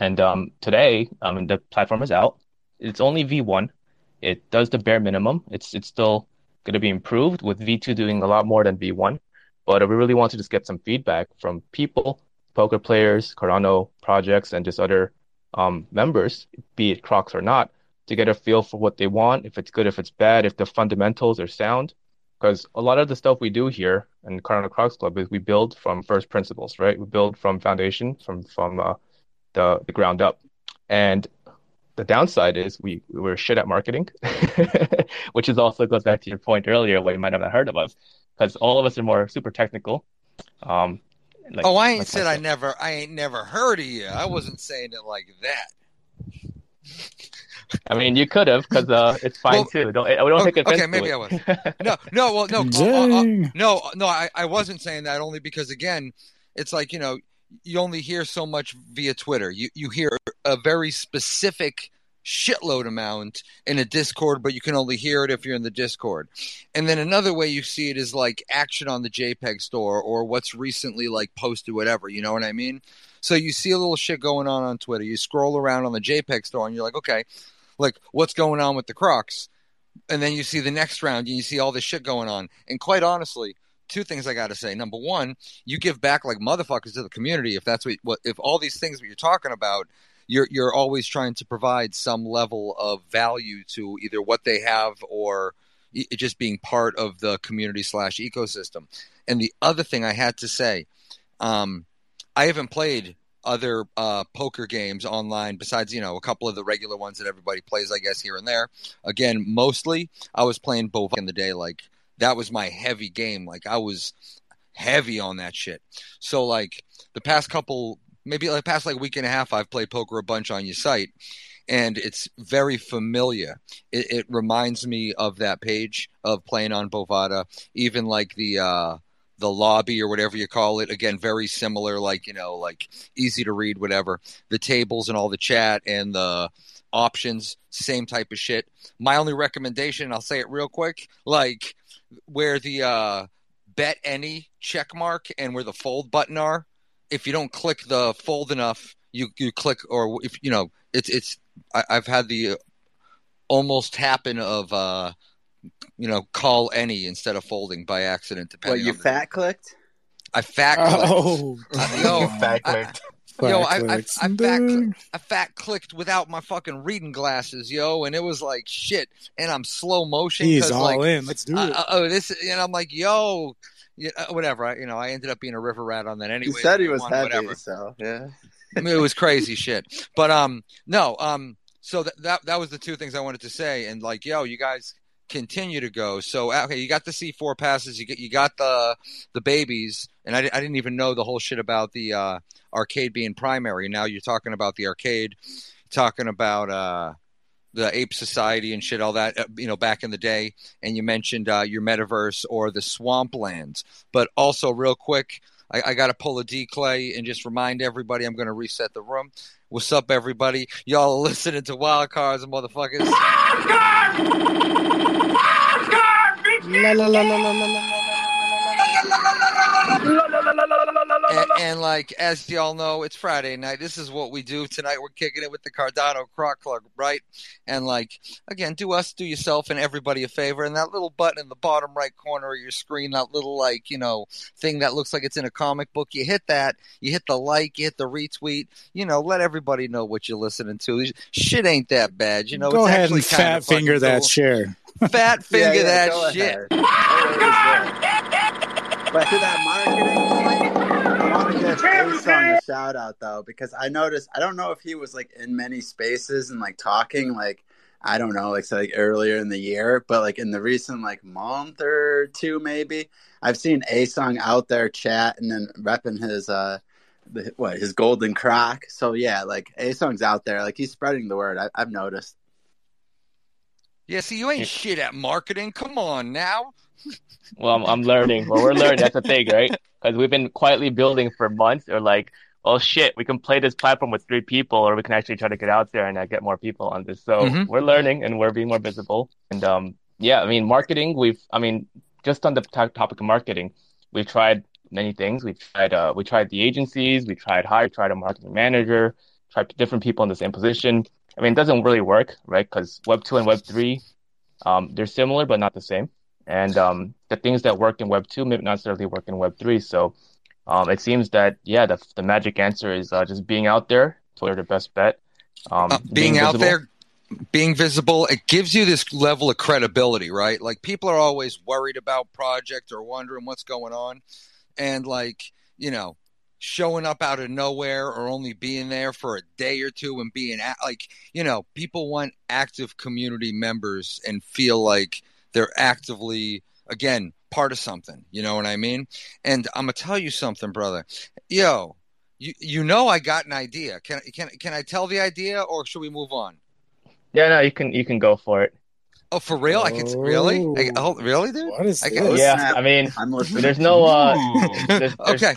and um, today, um, the platform is out. It's only V1. It does the bare minimum. It's it's still going to be improved with V2 doing a lot more than V1. But we really want to just get some feedback from people, poker players, Cardano projects, and just other um, members, be it Crocs or not, to get a feel for what they want, if it's good, if it's bad, if the fundamentals are sound. Because a lot of the stuff we do here in Cardano Crocs Club is we build from first principles, right? We build from foundation, from from uh, the the ground up. And the downside is we we're shit at marketing, (laughs) which is also goes back to your point earlier where you might have not heard of us, because all of us are more super technical. Um, like, oh, I ain't like said I never. I ain't never heard of you. I wasn't saying it like that. I mean, you could have because uh, it's fine Well, too. Don't, we don't oh, take offense. okay, maybe to I was. (laughs) No, no, well, no, uh, uh, uh, no, no. I, I wasn't saying that only because again, it's like you know, you only hear so much via Twitter. You you hear a very specific shitload amount in a Discord, but you can only hear it if you're in the Discord. And then another way you see it is like action on the JPEG store or what's recently like posted, whatever. You know what I mean? So you see a little shit going on on Twitter. You scroll around on the JPEG store, and you're like, okay, like what's going on with the Crocs? And then you see the next round, and you see all this shit going on. And quite honestly, two things I got to say. Number one, you give back like motherfuckers to the community if that's what, what if all these things that you're talking about you're you're always trying to provide some level of value to either what they have or just being part of the community slash ecosystem. And the other thing I had to say, um, I haven't played other uh, poker games online besides you know a couple of the regular ones that everybody plays, I guess here and there. Again, mostly I was playing Bovada in the day, like that was my heavy game. Like I was heavy on that shit. So like the past couple maybe like past like week and a half I've played poker a bunch on your site and it's very familiar. It, it reminds me of that page of playing on Bovada, even like the uh the lobby or whatever you call it. Again, very similar, like you know, like easy to read, whatever. The tables and all the chat and the options, same type of shit. My only recommendation, I'll say it real quick, like where the uh bet any check mark and where the fold button are, if you don't click the fold enough, you you click or if you know it's it's I, I've had the uh, almost happen of uh you know call any instead of folding by accident. What Depending you on fat clicked? I fat clicked. Oh, Uh, yo, (laughs) Fat clicked. Yo, I, I, I, Backwards. fat I fat clicked without my fucking reading glasses, yo, and it was like shit. And I'm slow motion He's because all like in. Let's do uh, it. uh, oh this, and I'm like yo, yeah, uh, whatever. I, you know, I ended up being a river rat on that anyway. He said he was Won, heavy, whatever. so yeah. I mean, it was crazy shit. But um, no, um, so that that that was the two things I wanted to say, and like, yo, you guys continue to go. So okay, you got the C four passes, you get you got the the babies, and I, I didn't even know the whole shit about the uh, arcade being primary. Now you're talking about the arcade, talking about uh. The Ape Society and shit, all that, uh, you know, back in the day. And you mentioned uh, your metaverse or the Swamplands. But also, real quick, I, I got to pull a D Clay and just remind everybody I'm going to reset the room. What's up, everybody? Y'all are listening to Wild Cards, motherfuckers. La, la, la, la, la, la, la. And, and like, as y'all know, it's Friday night. This is what we do tonight. We're kicking it with the Cardano Croc Club, right? And like, again, do us, do yourself, and everybody a favor. And that little button in the bottom right corner of your screen, that little like, you know, thing that looks like it's in a comic book. You hit that. You hit the like. You hit the retweet. You know, let everybody know what you're listening to. Shit ain't that bad. You know, Go it's ahead actually and kinda fat finger fucking that cool. share. (laughs) Fat (laughs) finger Yeah, yeah, that shit. ahead. (laughs) But to that marketing point, I want to give Asong a shout out though because I noticed I don't know if he was like in many spaces and like talking like I don't know like so, like earlier in the year, but like in the recent like month or two maybe, I've seen A Song out there chatting and then repping his uh the, what his golden croc. So yeah, like A Song's out there, like he's spreading the word. I, I've noticed. Yeah, see, you ain't shit at marketing. Come on now. Well, I'm, I'm learning. Well, we're learning. That's the thing, right? Because we've been quietly building for months. Or like, oh shit, we can play this platform with three people, or we can actually try to get out there and uh, get more people on this. So Mhm. we're learning and we're being more visible. And um, yeah, I mean, marketing. We've, I mean, just on the to- topic of marketing, we've tried many things. We've tried, uh, we tried the agencies. We tried hire, tried a marketing manager, tried different people in the same position. I mean, it doesn't really work, right? Because Web two and Web three, um, they're similar but not the same. And um, the things that work in Web two may not necessarily work in Web three. So um, it seems that yeah, the the magic answer is uh, just being out there. Twitter the best bet. Um, Uh, being out there, being visible, it gives you this level of credibility, right? Like people are always worried about project or wondering what's going on, and like you know, showing up out of nowhere or only being there for a day or two and being at, like you know, people want active community members and feel like they're actively again part of something. You know what I mean? And I'm gonna tell you something, brother. Yo, you you know I got an idea. Can can can I tell the idea or should we move on? Yeah, no, you can you can go for it. Oh, for real? I can really? I, oh, really, dude? What is I this? yeah. I mean, I'm listening. there's no uh, there's, there's, Okay.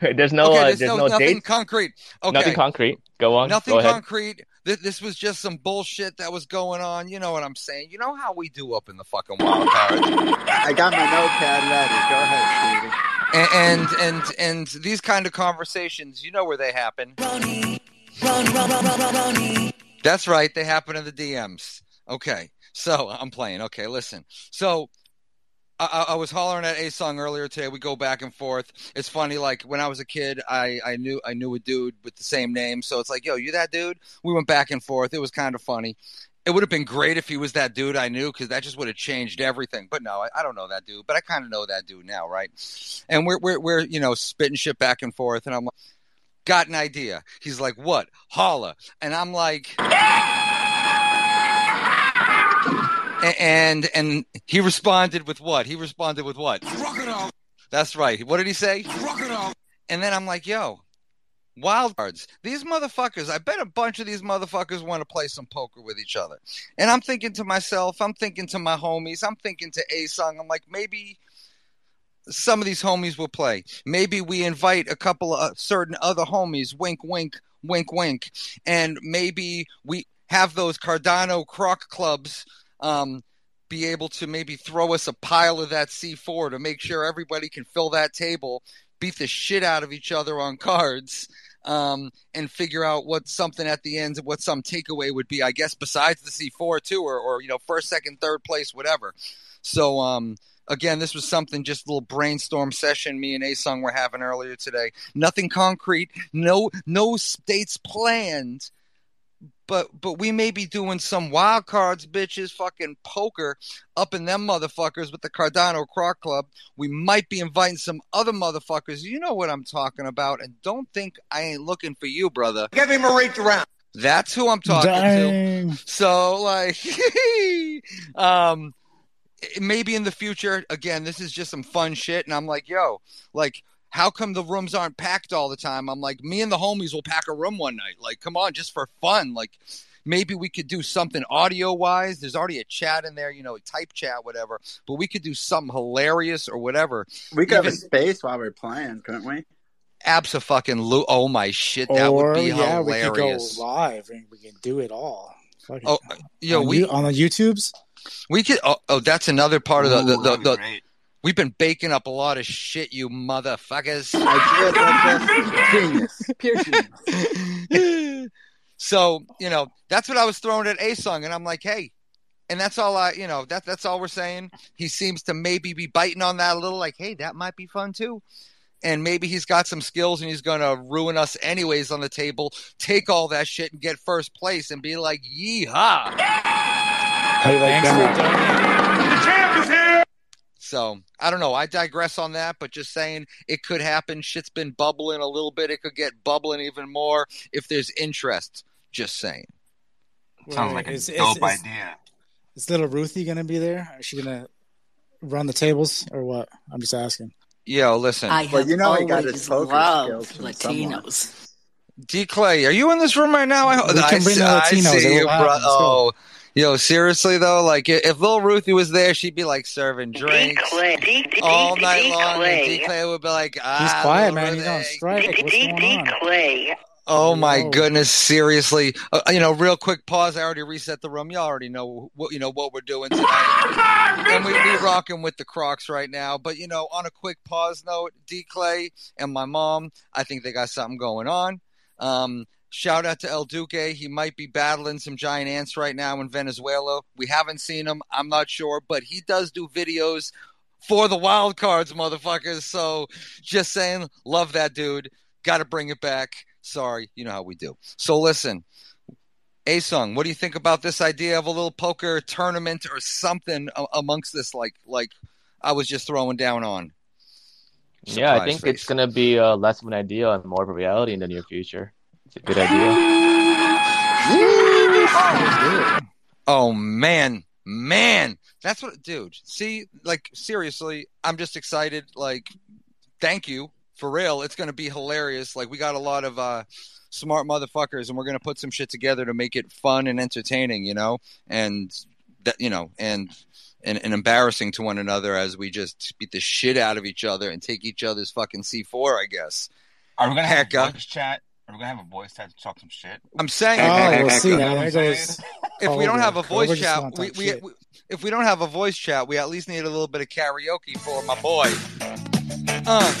(laughs) there's no okay, uh, there's, there's no, no, nothing dates, concrete. Okay, nothing concrete. Go on, nothing go ahead. concrete. Th- This was just some bullshit that was going on. You know what I'm saying? You know how we do up in the fucking wild card. I got my notepad ready. Go ahead, Stevie. and and and these kind of conversations, you know where they happen. That's right, they happen in the DMs. Okay, so I'm playing. Okay, listen. So I, I was hollering at a song earlier today. We go back and forth. It's funny. Like when I was a kid, I, I knew I knew a dude with the same name. So it's like, yo, you that dude? We went back and forth. It was kind of funny. It would have been great if he was that dude I knew because that just would have changed everything. But no, I, I don't know that dude. But I kind of know that dude now, right? And we're we're we're you know spitting shit back and forth, and I'm like, got an idea. He's like, what? Holla, and I'm like. And and he responded with what? He responded with what? Crocodile. That's right. What did he say? Crocodile. And then I'm like, yo, wild cards. These motherfuckers, I bet a bunch of these motherfuckers want to play some poker with each other. And I'm thinking to myself, I'm thinking to my homies, I'm thinking to A Song, I'm like, maybe some of these homies will play. Maybe we invite a couple of uh, certain other homies, wink, wink, wink, wink. And maybe we have those Cardano croc clubs um, be able to maybe throw us a pile of that C4 to make sure everybody can fill that table, beat the shit out of each other on cards, um, and figure out what something at the end, of what some takeaway would be, I guess, besides the C4 too, or, or you know, first, second, third place, whatever. So, um, again, this was something just a little brainstorm session me and Asung were having earlier today. Nothing concrete, no no states planned. But but we may be doing some wild cards, bitches, fucking poker up in them motherfuckers with the Cardano Croc Club. We might be inviting some other motherfuckers. You know what I'm talking about. And don't think I ain't looking for you, brother. Give him a reach around. That's who I'm talking to. So like, (laughs) um, maybe in the future. Again, this is just some fun shit, and I'm like, yo, like, how come the rooms aren't packed all the time? I'm like, me and the homies will pack a room one night. Like, come on, just for fun. Like, maybe we could do something audio wise. There's already a chat in there, you know, type chat, whatever. But we could do something hilarious or whatever. We could have a Even- space while we're playing, couldn't we? Abso-fucking-lu- Oh my shit, that or would be yeah, hilarious. we could go live and we can do it all. Fuck it. Oh, yo, on, we you- on the YouTubes. we could. Oh, oh, that's another part of the the, the, the great. We've been baking up a lot of shit, you motherfuckers. (laughs) Oh, I did that's genius. Pure genius. (laughs) so you know that's what I was throwing at A Song, and I'm like, hey, and that's all I, you know, that that's all we're saying. He seems to maybe be biting on that a little, like, hey, that might be fun too. And maybe he's got some skills and he's going to ruin us anyways on the table, take all that shit and get first place and be like, yeehaw. How you like that? Champ is here. So I don't know. I digress on that, but just saying it could happen. Shit's been bubbling a little bit. It could get bubbling even more if there's interest. Just saying. Sounds like a Is- is- dope is- idea. Is little Ruthie gonna be there? Is she gonna run the tables or what? I'm just asking. Yo, listen. I Well, have you know he got always his poker loved skills from someone. Latinos. D Clay, are you in this room right now? I, We can I bring see, the I Latinos. see you, will bro. Oh, yo, seriously though, like if Lil Ruthie was there, she'd be like serving drinks all night long, and D Clay would be like, ah, He's quiet, Lil man. He's on strike. What's going on? Oh my Whoa. goodness! Seriously, uh, you know, real quick pause. I already reset the room. Y'all already know what you know what we're doing tonight, and we we rocking with the Crocs right now. But you know, on a quick pause note, D Clay and my mom, I think they got something going on. Um, shout out to El Duque. He might be battling some giant ants right now in Venezuela. We haven't seen him. I'm not sure, but he does do videos for the wild cards, motherfuckers. So just saying, love that dude. Got to bring it back. Sorry, you know how we do. So listen, Asung, what do you think about this idea of a little poker tournament or something amongst this? Like, like I was just throwing down on. Yeah, I think face. it's gonna be uh, less of an idea and more of a reality in the near future. It's a good idea. Oh man, man, that's what, dude. See, like seriously, I'm just excited. Like, thank you For real, it's going to be hilarious. Like we got a lot of uh, smart motherfuckers, and we're going to put some shit together to make it fun and entertaining, you know, and that you know, and, and and embarrassing to one another as we just beat the shit out of each other and take each other's fucking C four, I guess. Are we gonna have Hecka. a voice chat? Are we gonna have a voice chat to talk some shit? I'm saying, Oh, we'll see. You know what there I'm goes. saying? if we don't have a voice Cobra chat, we, we, we if we don't have a voice chat, we at least need a little bit of karaoke for my boy. Uh,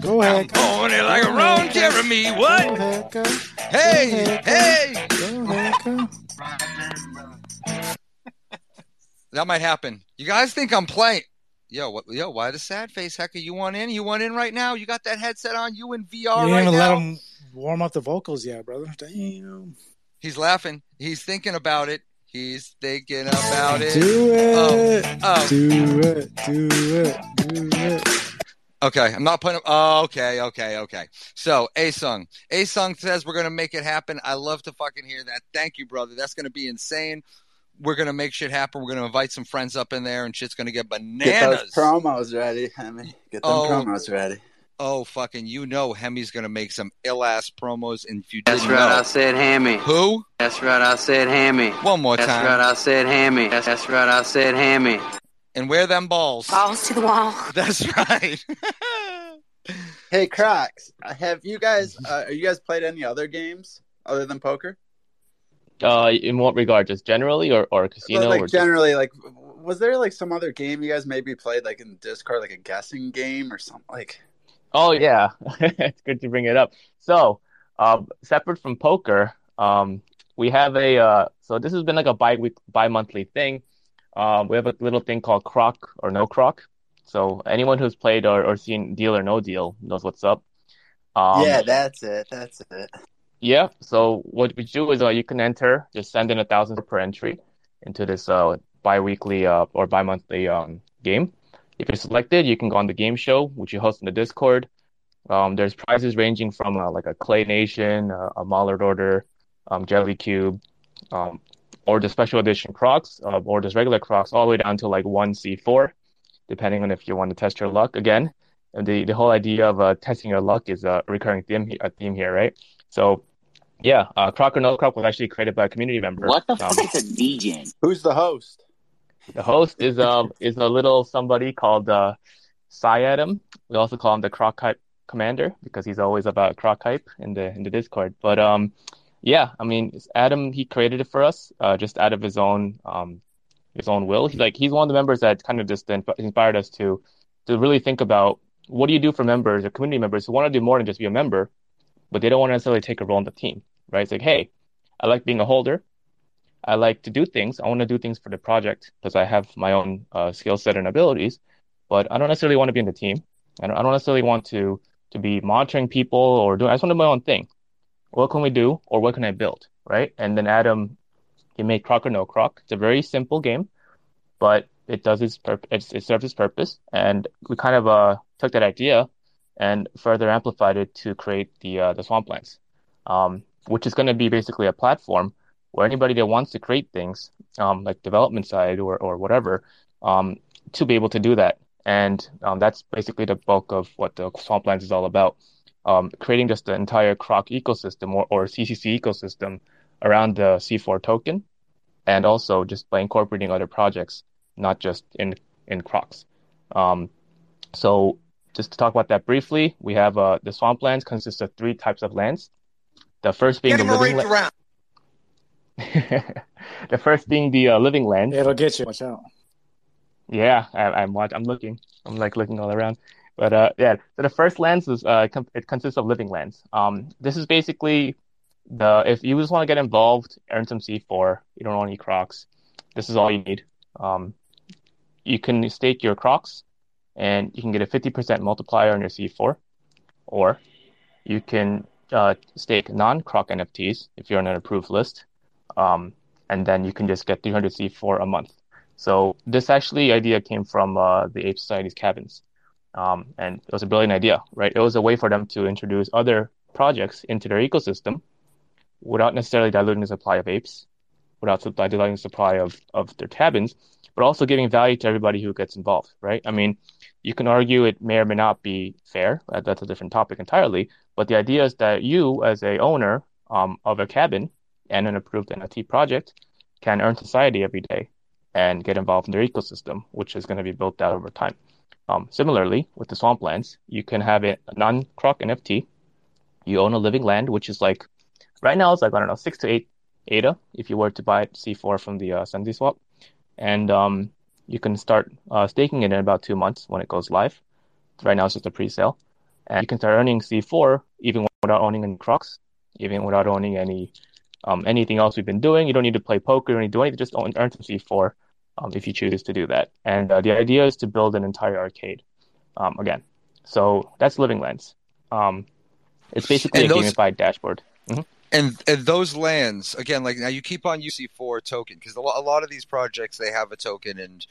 Go ahead. going it like a Go Ron ahead. Jeremy. What? ahead, go. Hey, hey. Go ahead, go. That might happen. You guys think I'm playing? Yo, what? Yo, why the sad face? Hecker, you want in? You want in right now? You got that headset on? You in VR You didn't right even now? let him warm up the vocals yet, brother. Damn. He's laughing. He's thinking about it. He's thinking about it. Do it. Oh. oh. Do it. Do it. Do it. Okay, I'm not putting. Oh, okay, okay, okay. So, A Sung. A Sung says we're gonna make it happen. I love to fucking hear that. Thank you, brother. That's gonna be insane. We're gonna make shit happen. We're gonna invite some friends up in there, and shit's gonna get bananas. Get bananas. those promos ready, Hemi. Get them Oh. promos ready. Oh, fucking, you know, Hemi's gonna make some ill ass promos. And if you That's right, know, I said hammy. who? That's right, I said hammy. One more That's time. That's right, I said hammy. That's, that's right, I said hammy. And wear them balls. Balls to the wall. (laughs) That's right. (laughs) Hey, Crocs, uh, have you guys? Uh, are you guys played any other games other than poker? Uh, in what regard? Just generally, or or casino? like or just- generally, like, was there like some other game you guys maybe played like in Discord, like a guessing game or something? Like, Oh yeah, (laughs) it's good to bring it up. So, um, separate from poker, um, we have a uh, so this has been like a bi week bi monthly thing. Um, we have a little thing called Croc or No Croc. So anyone who's played or, or seen Deal or No Deal knows what's up. Um, yeah, that's it. That's it. yeah. So what we do is uh, you can enter, just send in a thousand per entry into this uh bi-weekly uh, or bi-monthly um game. If you're selected, you can go on the game show, which you host in the Discord. Um, there's prizes ranging from uh, like a Clay Nation, uh, a Mallard Order, um, Jelly Cube, um, or the special edition Crocs, uh, or just regular Crocs, all the way down to like one C4, depending on if you want to test your luck again. And the, the whole idea of uh, testing your luck is a recurring theme, a theme here, right? So, yeah, uh, Croc or No Croc was actually created by a community member. What the Um, fuck is a DJ? Who's the host? The host is um is a little somebody called uh Syadam. We also call him the Croc Hype Commander because he's always about Croc Hype in the in the Discord. But um yeah, I mean Adam he created it for us uh just out of his own um his own will. He's like he's one of the members that kind of just inspired us to to really think about what do you do for members or community members who want to do more than just be a member, but they don't want to necessarily take a role in the team, right? It's like, hey, I like being a holder. I like to do things. I want to do things for the project because I have my own uh, skill set and abilities, but I don't necessarily want to be in the team. I don't, I don't necessarily want to to be monitoring people or doing. I just want to do my own thing. What can we do, or what can I build, right? And then Adam, he made Croc or No Croc. It's a very simple game, but it does its purpose. It, serves its purpose, and we kind of uh took that idea and further amplified it to create the uh, the Swamplands, um, which is going to be basically a platform where anybody that wants to create things, um, like development side or, or whatever, um, to be able to do that. And um, that's basically the bulk of what the Swamplands is all about. Um, creating just the entire Croc ecosystem or, or CCC ecosystem around the C4 token, and also just by incorporating other projects, not just in in Crocs. Um, so just to talk about that briefly, we have uh, the Swamplands consists of three types of lands. The first being Get the living right la- around. (laughs) the first being the uh, living land. It'll get you. Watch out. Yeah, I, I'm watch, I'm looking. I'm like looking all around. But uh, yeah. So the first lands is uh, com- it consists of living lands. Um, this is basically the if you just want to get involved, earn some C4. You don't want any Crocs. This is all you need. Um, you can stake your Crocs, and you can get a 50% multiplier on your C4, or you can uh, stake non-Croc NFTs if you're on an approved list, um, and then you can just get 300 C4 a month. So this actually idea came from uh, the Ape Society's cabins, um, and it was a brilliant idea, right? It was a way for them to introduce other projects into their ecosystem without necessarily diluting the supply of apes, without diluting the supply of, of their cabins, but also giving value to everybody who gets involved, right? I mean, you can argue it may or may not be fair. That's a different topic entirely. But the idea is that you, as a owner um, of a cabin and an approved NFT project, can earn society every day and get involved in their ecosystem, which is going to be built out over time. Um, similarly, with the swamplands, you can have a non-croc NFT. You own a living land, which is like right now it's like I don't know six to eight ADA if you were to buy C4 from the uh, Swap, and um, you can start uh, staking it in about two months when it goes live. Right now it's just a pre-sale, and you can start earning C4 even without owning any crocs, even without owning any um, anything else we've been doing. You don't need to play poker. You don't need to do anything. Just earn some C4 um, if you choose to do that. And uh, the idea is to build an entire arcade um, again. So that's Living Lands. Um, it's basically And a those- gamified dashboard. hmm And and those lands again, like now you keep on UC4 token because a lot of these projects they have a token and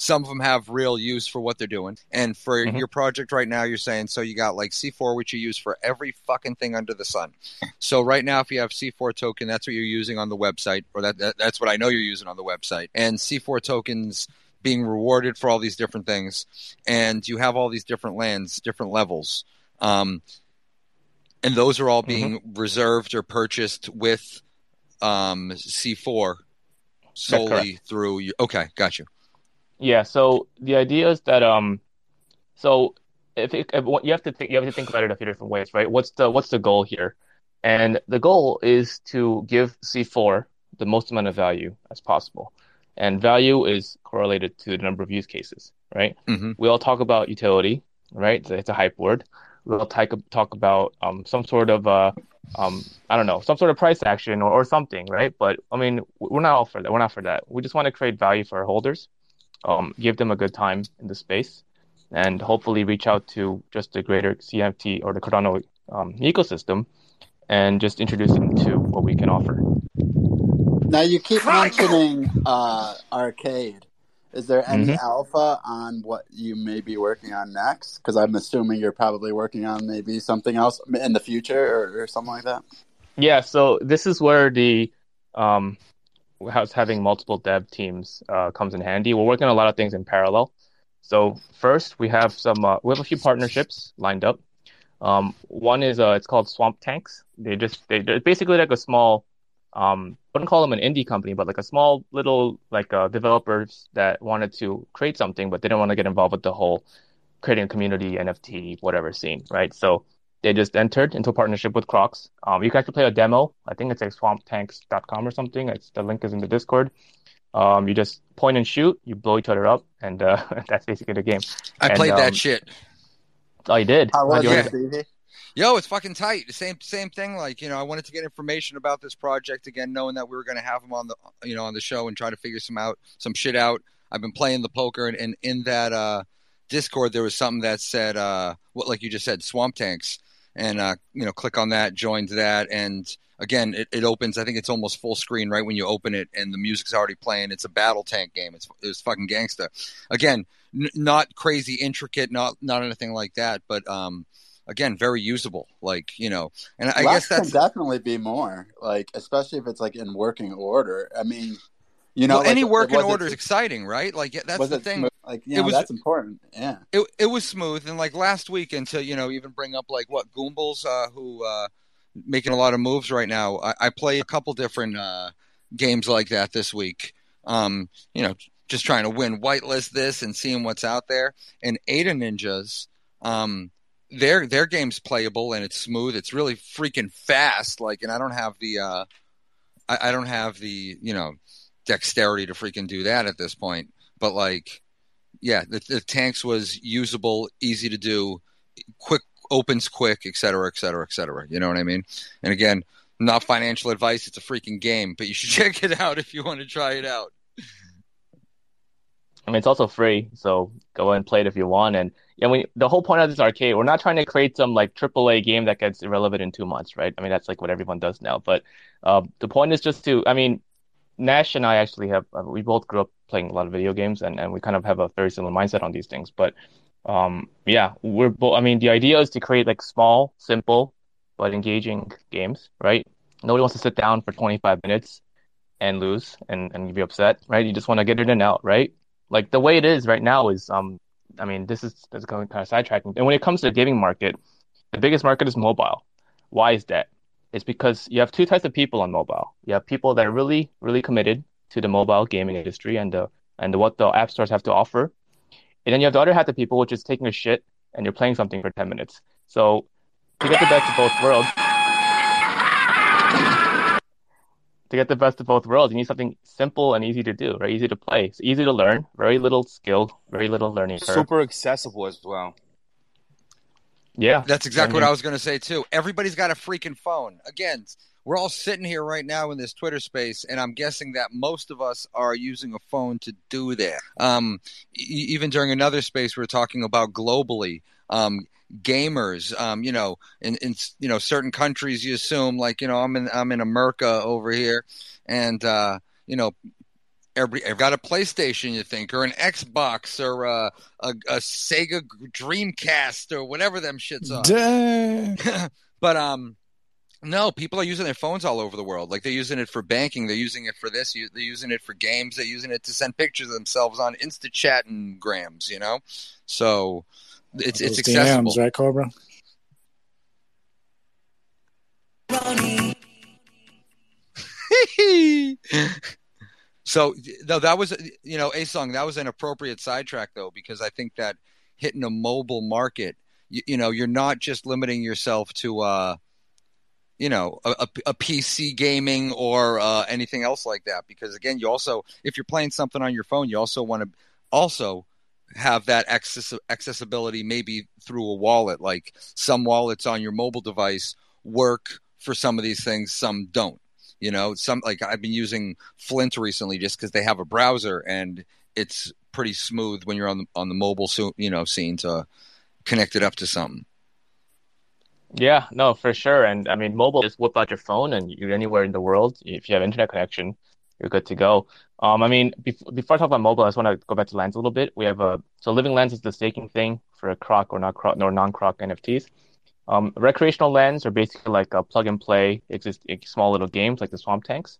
some of them have real use for what they're doing. And for Mhm. your project right now, you're saying so you got like C4 which you use for every fucking thing under the sun. So right now, if you have C4 token, that's what you're using on the website, or that, that that's what I know you're using on the website. And C4 tokens being rewarded for all these different things, and you have all these different lands, different levels. Um, and those are all being reserved or purchased with um, C4 solely through you. Okay, got you. Yeah. So the idea is that um, so if, it, if you have to think, you have to think about it a few different ways, right? What's the what's the goal here? And the goal is to give C4 the most amount of value as possible. And value is correlated to the number of use cases, right? Mhm. We all talk about utility, right? It's a, hype word. We all talk, talk about um, some sort of, uh, um, I don't know, some sort of price action or, or something, right? But I mean, we're not all for that. We're not for that. We just want to create value for our holders, um, give them a good time in the space, and hopefully reach out to just the greater CNFT or the Cardano um, ecosystem and just introduce them to what we can offer. Now you keep mentioning uh, arcade. Is there any Mhm. alpha on what you may be working on next? Because I'm assuming you're probably working on maybe something else in the future or, or something like that. Yeah, so this is where the um, house having multiple dev teams uh, comes in handy. We're working on a lot of things in parallel. So first, we have some uh, we have a few partnerships lined up. Um, one is uh, it's called Swamp Tanks. They just they, they're basically like a small um, I wouldn't call them an indie company, but like a small little like uh, developers that wanted to create something, but they didn't want to get involved with the whole creating a community, NFT, whatever scene, right? So they just entered into a partnership with Crocs. Um, you can actually play a demo. I think it's like swamptanks.com or something. It's the link is in the Discord. Um, you just point and shoot, you blow each other up, and uh, (laughs) that's basically the game. I And, played um, that shit. Oh, you did? How was How'd it, like it? Stevie? Yo, it's fucking tight. The same same thing. Like you know, I wanted to get information about this project again, knowing that we were going to have them on the you know on the show and try to figure some out some shit out. I've been playing the poker, and, and in that uh, Discord there was something that said uh, what like you just said, swamp tanks, and uh, you know, click on that, joined that, and again, it, it opens. I think it's almost full screen right when you open it, and the music's already playing. It's a battle tank game. It's it's fucking gangsta. Again, n- not crazy intricate, not not anything like that, but um, again, very usable. Like you know, and I guess that's can definitely be more. Like especially if it's like in working order. I mean, you know, well, any like, working was it- order is exciting, right? Like that's the thing. smooth? Like you It know, was- that's important. Yeah. It it was smooth, and like last week, and to you know even bring up like what Goombles, uh, who uh, making a lot of moves right now. I, I play a couple different uh, games like that this week. Um, you know, just trying to win whitelist this and seeing what's out there. And Ada Ninjas, um, their their game's playable and it's smooth. It's really freaking fast. Like, and I don't have the uh, I, I don't have the you know dexterity to freaking do that at this point. But like, yeah, the, the tanks was usable, easy to do, quick opens quick, et cetera, et cetera, et cetera. You know what I mean? And again, not financial advice. It's a freaking game, but you should (laughs) check it out if you want to try it out. I mean, it's also free, so go and play it if you want. And yeah, we, the whole point of this arcade, we're not trying to create some like AAA game that gets irrelevant in two months, right? I mean, that's like what everyone does now. But uh, the point is just to, I mean, Nash and I actually have, uh, we both grew up playing a lot of video games, and, and we kind of have a very similar mindset on these things. But um, yeah, we're both, I mean, the idea is to create like small, simple, but engaging games, right? Nobody wants to sit down for 25 minutes and lose and, and be upset, right? You just want to get it in and out, right? Like the way it is right now is um I mean, this is that's going kind of sidetracking. And when it comes to the gaming market, the biggest market is mobile. Why is that? It's because you have two types of people on mobile. You have people that are really, really committed to the mobile gaming industry and the and what the app stores have to offer. And then you have the other half of people, which is taking a shit and you're playing something for 10 minutes. So to get the best of both worlds, to get the best of both worlds, you need something simple and easy to do, right? Easy to play. It's easy to learn, very little skill, very little learning curve. Super accessible as well. Yeah. That's exactly I what I was going to say too. Everybody's got a freaking phone. Again, we're all sitting here right now in this Twitter space, and I'm guessing that most of us are using a phone to do that. Um, e- even during another space, we are talking about globally. Um, gamers, um, you know, in, in you know certain countries, you assume like you know I'm in I'm in America over here, and uh, you know every I've got a PlayStation, you think, or an Xbox, or a, a, a Sega Dreamcast, or whatever them shits are. (laughs) But um, no, people are using their phones all over the world. Like they're using it for banking, they're using it for this, they're using it for games, they're using it to send pictures of themselves on InstaChat and grams. You know, so it's it's accessible. DMs, right, Cobra? (laughs) so no, that was you know a song that was an appropriate sidetrack though because I think that hitting a mobile market, you, you know, you're not just limiting yourself to uh, you know a, a, PC gaming or uh, anything else like that. Because again, you also if you're playing something on your phone, you also want to also have that access- accessibility maybe through a wallet. Like some wallets on your mobile device work for some of these things some don't you know some like i've been using flint recently just because they have a browser and it's pretty smooth when you're on the on the mobile so you know scene to connect it up to something Yeah, no, for sure. And I mean, mobile, just whip out your phone and you're anywhere in the world. If you have internet connection, you're good to go. Um, I mean, before, before I talk about mobile, I just want to go back to Lands a little bit. We have a, so Living Lands is the staking thing for a croc or not croc or non-croc NFTs. Um, recreational lands are basically like a plug and play, exist small little games like the Swamp Tanks.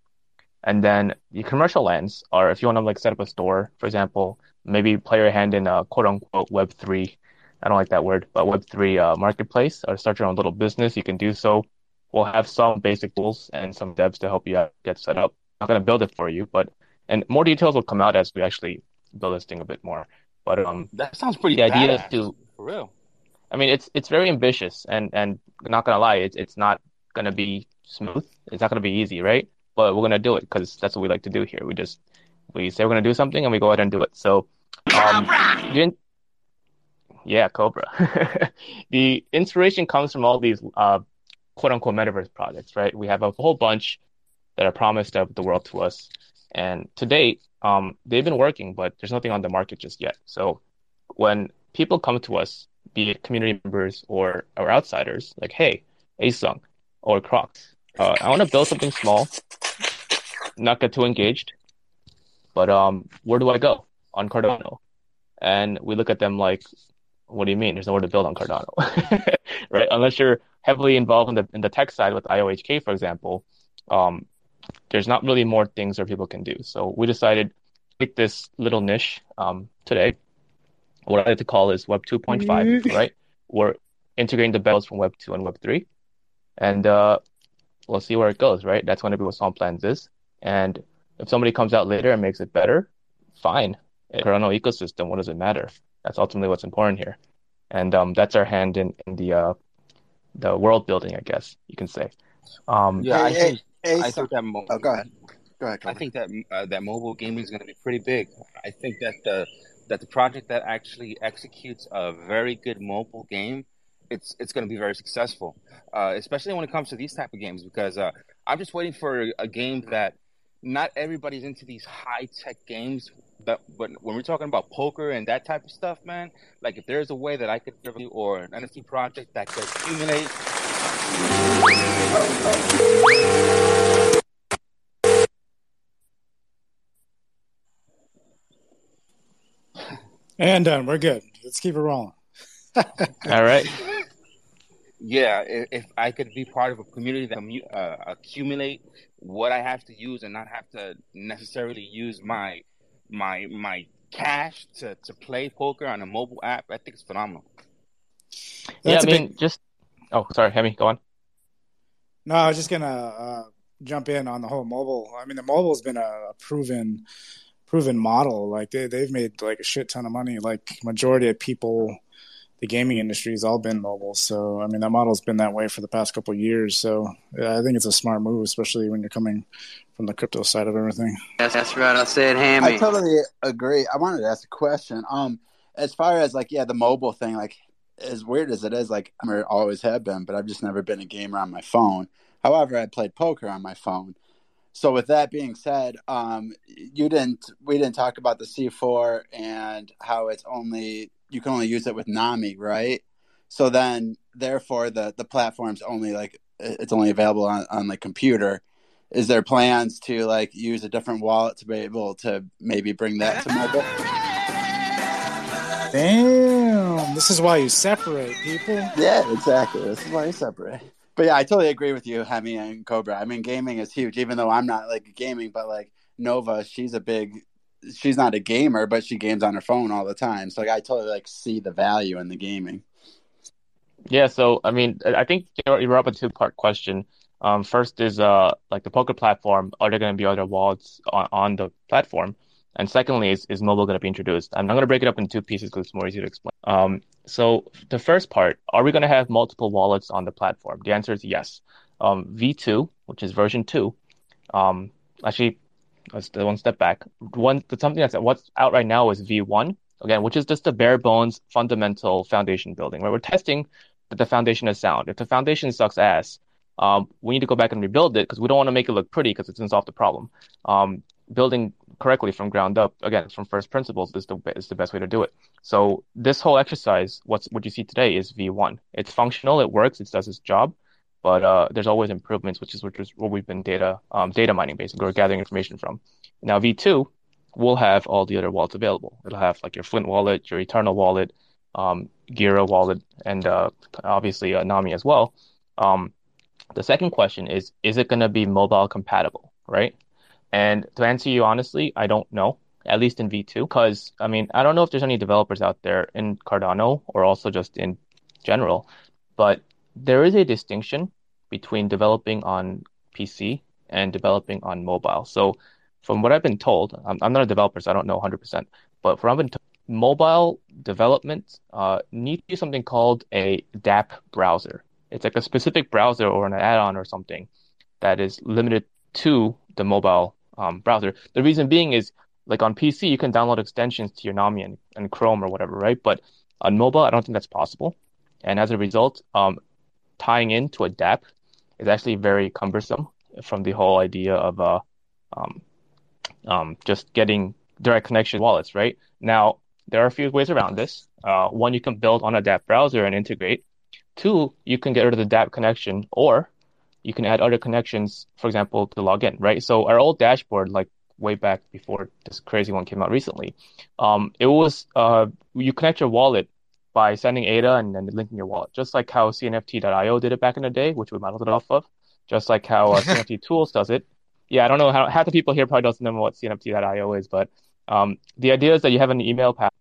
And then the commercial lands are if you want to like set up a store, for example, maybe play your hand in a quote unquote Web three. I don't like that word, but Web three uh, marketplace or start your own little business. You can do so. We'll have some basic tools and some devs to help you out get set up. I'm not gonna build it for you, but and more details will come out as we actually build this thing a bit more. But um, That sounds pretty the idea is to for real. I mean, it's it's very ambitious, and and not gonna lie, it's it's not gonna be smooth. It's not gonna be easy, right? But we're gonna do it because that's what we like to do here. We just we say we're gonna do something, and we go ahead and do it. So, um, in- yeah, Cobra. (laughs) the inspiration comes from all these uh, quote unquote metaverse projects, right? We have a whole bunch that are promised of the world to us, and to date, um, they've been working, but there's nothing on the market just yet. So, when people come to us be it community members or, or outsiders, like, hey, Asung or Crocs, uh, I want to build something small, not get too engaged, but um, where do I go on Cardano? And we look at them like, what do you mean? There's nowhere to build on Cardano, (laughs) right? Unless you're heavily involved in the in the tech side with IOHK, for example, um, there's not really more things that people can do. So we decided to take this little niche um, today what I like to call is Web 2.5, right? We're integrating the bells from Web 2 and Web 3. And uh, we'll see where it goes, right? That's going to be what Swamplands is. And if somebody comes out later and makes it better, fine. Cardano ecosystem, what does it matter? That's ultimately what's important here. And um, that's our hand in, in the uh, the world building, I guess you can say. Um, Yeah, I Hey, think hey, hey, I think that mo- Oh, go ahead. Go ahead. I think that uh, that mobile gaming is going to be pretty big. I think that the that the project that actually executes a very good mobile game, it's it's going to be very successful, uh, especially when it comes to these type of games. Because uh, I'm just waiting for a, game that not everybody's into these high tech games. But but when we're talking about poker and that type of stuff, man, like if there's a way that I could or an NFT project that could accumulate And done. We're good. Let's keep it rolling. (laughs) all right. Yeah, if, if I could be part of a community that uh, accumulate what I have to use and not have to necessarily use my my my cash to, to play poker on a mobile app, I think it's phenomenal. yeah, I mean, big- just oh, sorry, Hemi, go on. No, I was just gonna uh, jump in on the whole mobile. I mean, the mobile's been a, a proven, proven model. Like they they've made like a shit ton of money. Like majority of people, the gaming industry has all been mobile. So I mean, that model's been that way for the past couple of years. So yeah, I think it's a smart move, especially when you're coming from the crypto side of everything. That's, that's right. I said hammy. I totally agree. I wanted to ask a question. Um, as far as like, yeah, the mobile thing, like, as weird as it is, like, I always have been, but I've just never been a gamer on my phone. However, I played poker on my phone. So with that being said, um, you didn't, we didn't talk about the C4 and how it's only you can only use it with Nami, right? So then, therefore, the the platform's only like it's only available on on the computer. Is there plans to like use a different wallet to be able to maybe bring that to mobile? Damn, this is why you separate people. Yeah, exactly. This is why you separate. But yeah, I totally agree with you, Hemi and Cobra. I mean, gaming is huge, even though I'm not like gaming, but like Nova, she's a big. She's not a gamer, but she games on her phone all the time. So like, I totally like see the value in the gaming. Yeah, so I mean, I think you're, up a two-part question. Um, first is uh like the poker platform, are there going to be other wallets on, on the platform? And secondly, is, is mobile going to be introduced? I'm not going to break it up in two pieces because it's more easy to explain. Um, so the first part, are we going to have multiple wallets on the platform? The answer is yes. Um, V2, which is version two, um, actually, let's one step back. One, something that's what's out right now is V1, again, which is just the bare bones fundamental foundation building, where we're testing that the foundation is sound. If the foundation sucks ass, um, we need to go back and rebuild it because we don't want to make it look pretty because it doesn't solve the problem. Um, building correctly from ground up, again, from first principles is the is the best way to do it. So this whole exercise, what's what you see today is V1. It's functional, it works, it does its job, but uh, there's always improvements, which is which is what we've been data um, data mining basically, or gathering information from. Now V2 will have all the other wallets available. It'll have like your Flint wallet, your Eternl wallet, um, Gero wallet, and uh, obviously uh, Nami as well. Um, the second question is, is it going to be mobile compatible, right? And to answer you honestly, I don't know, at least in V2, because I mean, I don't know if there's any developers out there in Cardano or also just in general, but there is a distinction between developing on PC and developing on mobile. So from what I've been told, I'm, I'm not a developer, so I don't know 100%, but from what I've been told, mobile development uh, needs to use something called a dApp browser. It's like a specific browser or an add-on or something that is limited to the mobile um, browser. The reason being is like on PC, you can download extensions to your Nami and, and Chrome or whatever, right? But on mobile, I don't think that's possible. And as a result, um, tying into a dApp is actually very cumbersome from the whole idea of uh, um, um, just getting direct connection wallets, right? Now, there are a few ways around this. Uh, one, you can build on a dApp browser and integrate. Two, you can get rid of the dApp connection, or you can add other connections, for example, to log in, right? So our old dashboard, like way back before this crazy one came out recently, um, it was uh, you connect your wallet by sending ADA and then linking your wallet, just like how CNFT.io did it back in the day, which we modeled it off of, just like how uh, (laughs) CNFT Tools does it. Yeah, I don't know how half the people here probably doesn't know what CNFT.io is, but um, the idea is that you have an email path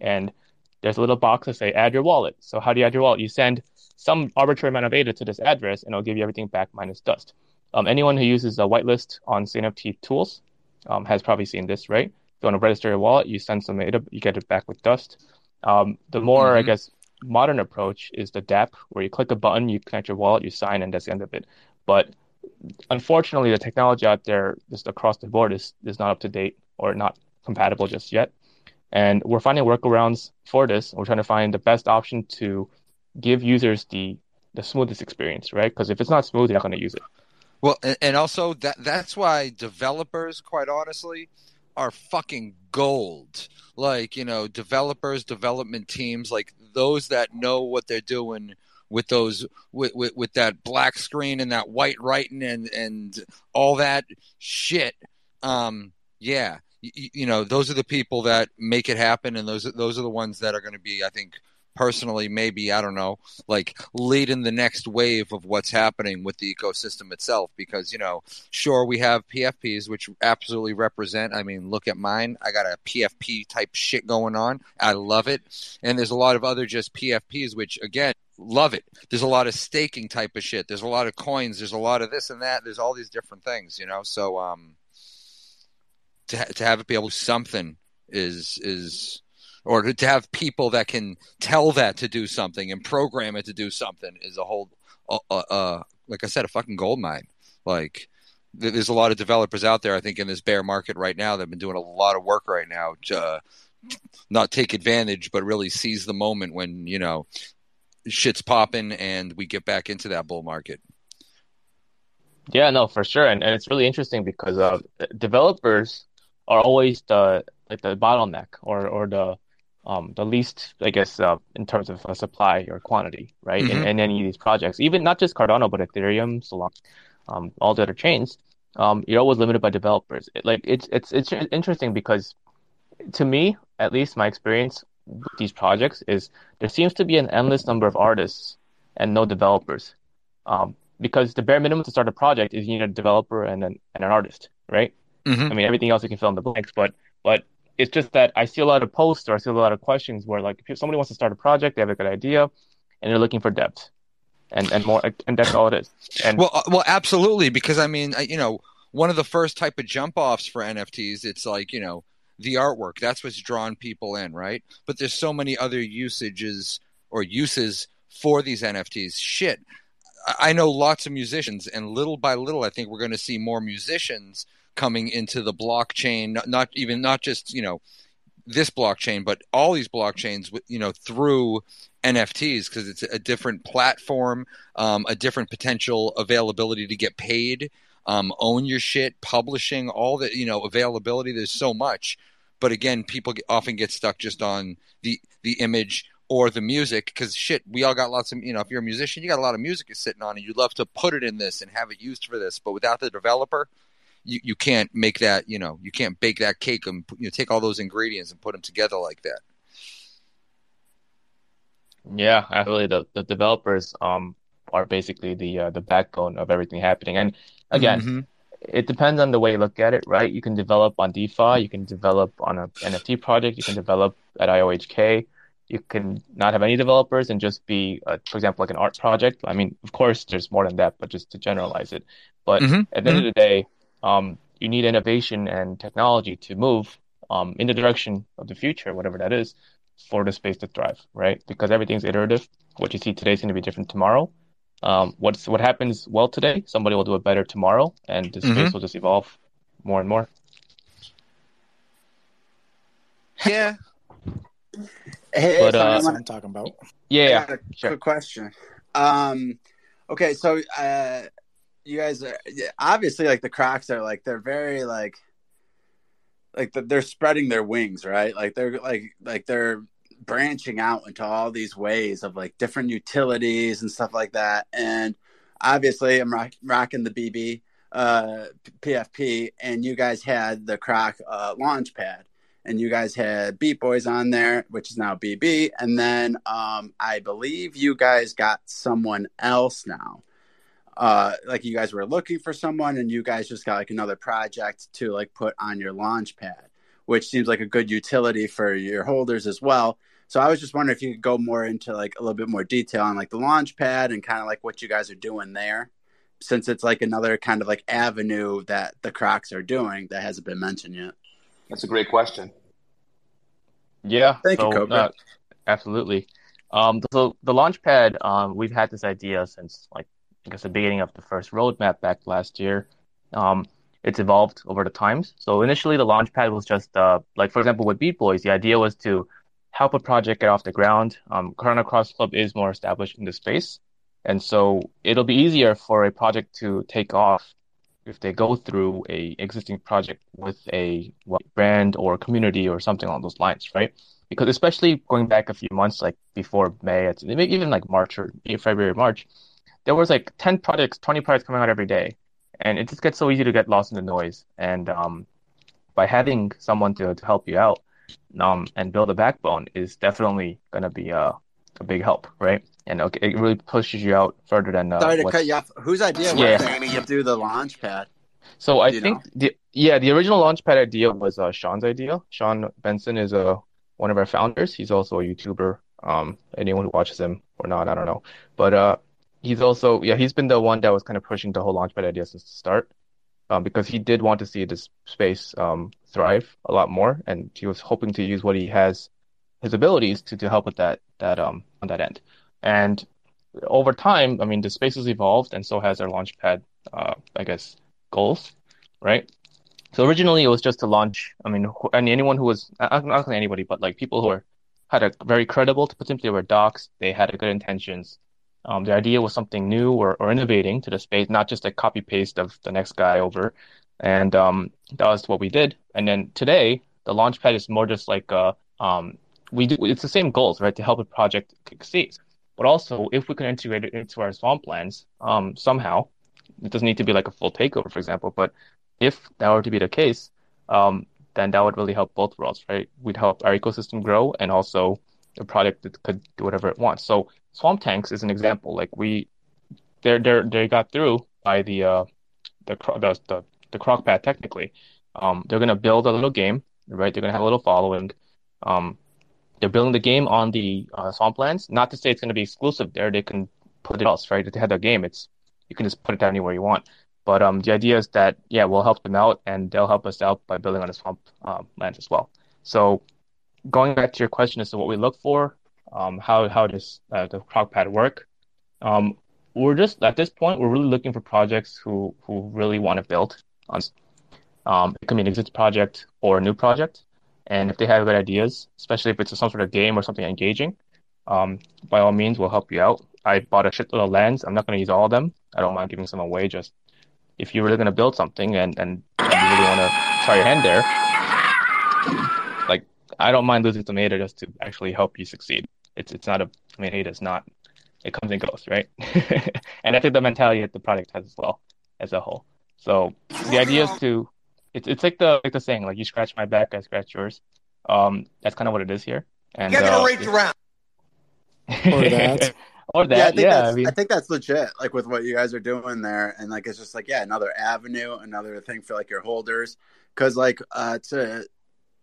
and there's a little box that say add your wallet. So how do you add your wallet? You send some arbitrary amount of ADA to this address and it'll give you everything back minus dust. Um, anyone who uses a whitelist on CNFT tools um, has probably seen this, right? If you want to register your wallet, you send some ADA, you get it back with dust. Um, the more, I Mhm. guess, modern approach is the dApp, where you click a button, you connect your wallet, you sign, and that's the end of it. But unfortunately, the technology out there, just across the board, is is not up to date or not compatible just yet. And we're finding workarounds for this. We're trying to find the best option to give users the the smoothest experience, right? Because if it's not smooth, you're not going to use it. Well, and, and also that that's why developers, quite honestly, are fucking gold. Like you know, developers, development teams, like those that know what they're doing with those with with, with that black screen and that white writing and and all that shit. Um, yeah, you, you know, those are the people that make it happen, and those those are the ones that are going to be, I think, personally maybe I don't know, like leading the next wave of what's happening with the ecosystem itself. Because you know, sure we have PFPs which absolutely represent. I mean, look at mine. I got a PFP type shit going on. I love it, and there's a lot of other just PFPs which again love it. There's a lot of staking type of shit. There's a lot of coins. There's a lot of this and that. There's all these different things, you know. So um, to to have it be able to something is is or to, have people that can tell that to do something and program it to do something is a whole uh, uh, like I said a fucking gold mine. Like there's a lot of developers out there I think in this bear market right now that have been doing a lot of work right now to uh, not take advantage but really seize the moment when you know shit's popping and we get back into that bull market. Yeah, no, for sure, and and it's really interesting because uh, developers are always the like the bottleneck or or the um the least I guess uh, in terms of uh, supply or quantity, right? In, Mhm. in any of these projects, even not just Cardano but Ethereum, Solana, um, all the other chains, um, you're always limited by developers. It, like it's it's it's interesting because to me, at least my experience with these projects is there seems to be an endless number of artists and no developers. Um, because the bare minimum to start a project is you need a developer and an and an artist, right? Mhm. I mean everything else you can fill in the blanks, but but it's just that I see a lot of posts or I see a lot of questions where like if somebody wants to start a project, they have a good idea, and they're looking for depth, and and more and that's all it is. And well, uh, well, absolutely, because I mean, you know, one of the first type of jump offs for NFTs, it's like you know the artwork. That's what's drawn people in, right? But there's so many other usages or uses for these NFTs. Shit, I know lots of musicians, and little by little, I think we're going to see more musicians coming into the blockchain. Not, not even not just you know this blockchain, but all these blockchains, you know, through NFTs because it's a different platform, um, a different potential availability to get paid, um, own your shit, publishing, all the you know availability. There's so much, but again, people often get stuck just on the the image or the music because shit, we all got lots of you know. If you're a musician, you got a lot of music you're sitting on, and you'd love to put it in this and have it used for this, but without the developer, you, you can't make that you know you can't bake that cake and you know take all those ingredients and put them together like that. Yeah, absolutely. The the developers um are basically the uh, the backbone of everything happening. And again, Mhm. it depends on the way you look at it, right? You can develop on DeFi, you can develop on a NFT project, you can develop at IOHK, you can not have any developers and just be, uh, for example, like an art project. I mean, of course, there's more than that, but just to generalize it. But Mhm, at the end of the day, um, you need innovation and technology to move um, in the direction of the future, whatever that is, for the space to thrive, right? Because everything's iterative. What you see today is going to be different tomorrow. Um, what's what happens well today, somebody will do it better tomorrow, and the space Mhm. will just evolve more and more. Yeah. Hey, But, uh, That's what I'm talking about. Yeah, I got a sure. quick question. Um, okay, so uh, you guys are obviously like the Crocs are like they're very like like the, they're spreading their wings, right? Like they're like like they're branching out into all these ways of like different utilities and stuff like that. And obviously, I'm rock, rocking the BB uh, PFP, and you guys had the Croc uh, launch pad and you guys had Beat Boys on there, which is now BB, and then um, I believe you guys got someone else now. Uh, like you guys were looking for someone, and you guys just got like another project to like put on your launch pad, which seems like a good utility for your holders as well. So I was just wondering if you could go more into like a little bit more detail on like the launch pad and kind of like what you guys are doing there, since it's like another kind of like avenue that the Crocs are doing that hasn't been mentioned yet. That's a great question. Yeah, Thank you, so Cobra. uh, absolutely. Um, so the Launchpad, um, we've had this idea since like I guess the beginning of the first roadmap back last year. Um, it's evolved over the times. So initially, the Launchpad was just uh, like for example with Beat Boys, the idea was to help a project get off the ground. Um, Cardano Crocs Club is more established in the space, and so it'll be easier for a project to take off if they go through a existing project with a what, brand or community or something along those lines, right? Because especially going back a few months, like before May, even like March or February, March, there was like 10 products, 20 products coming out every day. And it just gets so easy to get lost in the noise. And um, by having someone to, to help you out um, and build a backbone is definitely going to be uh, a big help, right? And okay, it really pushes you out further than. Uh, Sorry to what's- cut you off. Whose idea was Yeah. to do the launch pad? So I think the yeah the original launchpad idea was uh, Sean's idea. Sean Benson is uh, one of our founders. He's also a YouTuber. Um, anyone who watches him or not, I don't know. But uh, he's also yeah he's been the one that was kind of pushing the whole launchpad idea since the start. Um, because he did want to see this space um, thrive a lot more, and he was hoping to use what he has, his abilities to to help with that that um on that end. And over time, I mean, the space has evolved, and so has our launchpad. Uh, I guess goals, right? So originally it was just to launch. I mean, and anyone who was not not anybody, but like people who were had a very credible, potentially were docs. They had good intentions. Um, the idea was something new or, or innovating to the space, not just a copy paste of the next guy over. And um, that was what we did. And then today, the launchpad is more just like uh, um, we do. It's the same goals, right? To help a project succeed. But also, if we can integrate it into our Swamplands um, somehow, it doesn't need to be like a full takeover, for example. But if that were to be the case, um, then that would really help both worlds, right? We'd help our ecosystem grow and also the product could do whatever it wants. So Swamp Tanks is an example. Like we, they're they they got through by the uh the the the, the Crockpad technically. Um, they're gonna build a little game, right? They're gonna have a little following. Um, they're building the game on the uh, Swamplands. Not to say it's gonna be exclusive there. They can put it else, right? If they have their game, it's you can just put it down anywhere you want. But um, the idea is that yeah, we'll help them out, and they'll help us out by building on the swamp um, lands as well. So going back to your question as to what we look for, um, how how does uh, the Crockpad work? Um, we're just at this point we're really looking for projects who who really want to build on. Um, it can be an existing project or a new project, and if they have good ideas, especially if it's some sort of game or something engaging, um, by all means we'll help you out. I bought a shitload of lands. I'm not going to use all of them. I don't mind giving some away. Just if you're really going to build something and and, you really want to try your hand there, like I don't mind losing ADA just to actually help you succeed. It's it's not a I mean ADA is not it comes and goes, right? (laughs) and I think the mentality that the product has as well as a whole. So the idea is to it's it's like the like the saying like you scratch my back, I scratch yours. Um, that's kind of what it is here. And Get uh, it rage around. (laughs) Or that. or yeah, I think yeah. that's I mean, I think that's legit. Like with what you guys are doing there, and like it's just like yeah, another avenue, another thing for like your holders. Because like uh to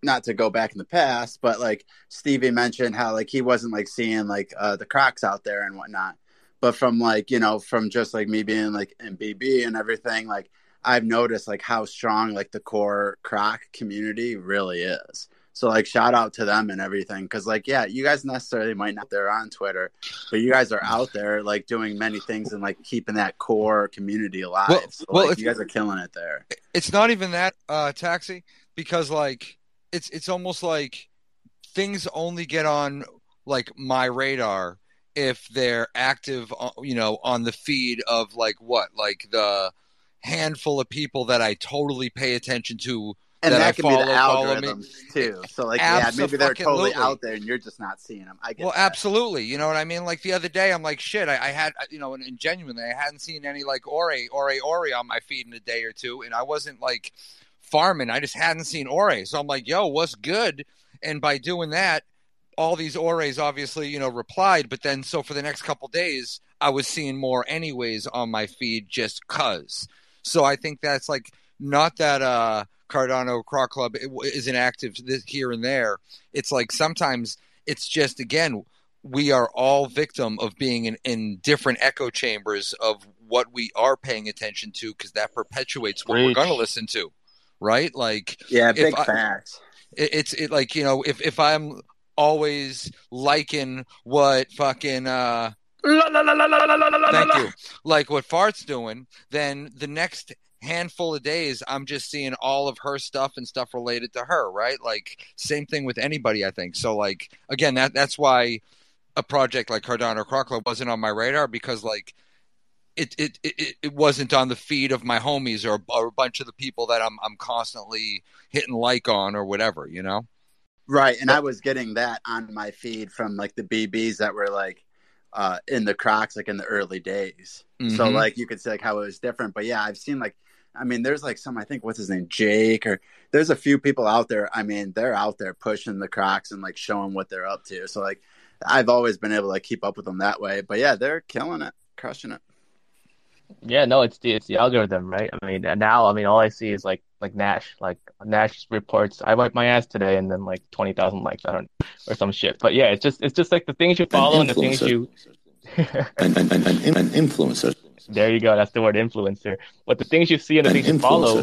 not to go back in the past, but like Stevie mentioned how like he wasn't like seeing like uh the Crocs out there and whatnot. But from like you know from just like me being like in BB and everything, like I've noticed like how strong like the core Croc community really is. So like shout out to them and everything because like yeah, you guys necessarily might not they're on Twitter, but you guys are out there like doing many things and like keeping that core community alive. Well- so well, like, if- you guys are killing it there. it's not even that uh taxi because like it's it's almost like things only get on like my radar if they're active uh, you know on the feed of like what like the handful of people that I totally pay attention to And that, that, I can follow, be the algorithms too. So like yeah, maybe they're totally out there and you're just not seeing them. I get Well, that. absolutely. You know what I mean? Like the other day, I'm like, shit. I, I had, you know, and, and genuinely, I hadn't seen any like Ore, Ore, Ore on my feed in a day or two, and I wasn't like farming. I just hadn't seen Ore, so I'm like, yo, what's good? And by doing that, all these Ores obviously, you know, replied. But then, so for the next couple days, I was seeing more anyways on my feed just cause. So I think that's like not that uh Cardano Croc Club is inactive here and there. It's like sometimes it's just again we are all victim of being in, in different echo chambers of what we are paying attention to because that perpetuates what we're going to listen to, right? Like Yeah, big I- facts. it, it's it like you know if if I'm always liking what fucking uh thank you like what fart's doing then the next handful of days i'm just seeing all of her stuff and stuff related to her right like same thing with anybody i think so like again that that's why a project like cardano croc wasn't on my radar because like it, it, it, it wasn't on the feed of my homies or, or a bunch of the people that I'm I'm constantly hitting like on or whatever, you know. Right, and I was getting that on my feed from like the BBs that were like uh in the Crocs like in the early days. So Mhm. like you could see like how it was different. But yeah, I've seen like I mean there's like some I think what's his name Jake or there's a few people out there. I mean they're out there pushing the Crocs and like showing what they're up to. So like I've always been able to keep up with them that way. But yeah, they're killing it, crushing it. Yeah, no, it's the it's the algorithm, right? I mean, now I mean, all I see is like like Nash, like Nash reports, I wiped my ass today, and then like twenty thousand likes, I don't or some shit. But yeah, it's just it's just like the things you follow and the things you. an, an, an, an influencer. There you go. That's the word influencer. But the things you see and the An things you follow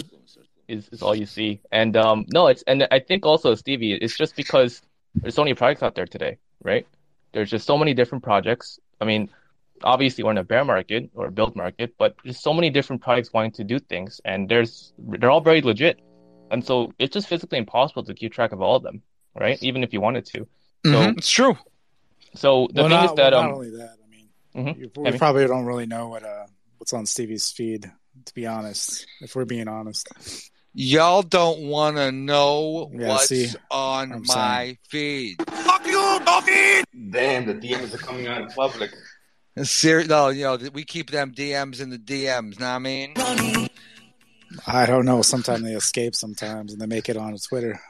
is, is all you see. And um no, it's and I think also Stevie, it's just because there's so many products out there today, right? There's just so many different projects. I mean, obviously we're in a bear market or a build market, but there's so many different products wanting to do things, and there's they're all very legit. And so it's just physically impossible to keep track of all of them, right? Even if you wanted to. So Mhm, It's true. so the well, thing not, is that well, um not only that, I mean, mhm. you, I we mean- probably don't really know what uh, what's on Stevie's feed. To be honest, if we're being honest, Y'all don't want to know Yeah, what's see, on I'm my feed. Fuck you, Dolphin! Damn, the DMs are coming out in public. Ser- no, you know we keep them DMs in the DMs. Know what I mean? I don't know. Sometimes they escape, sometimes, and they make it on Twitter.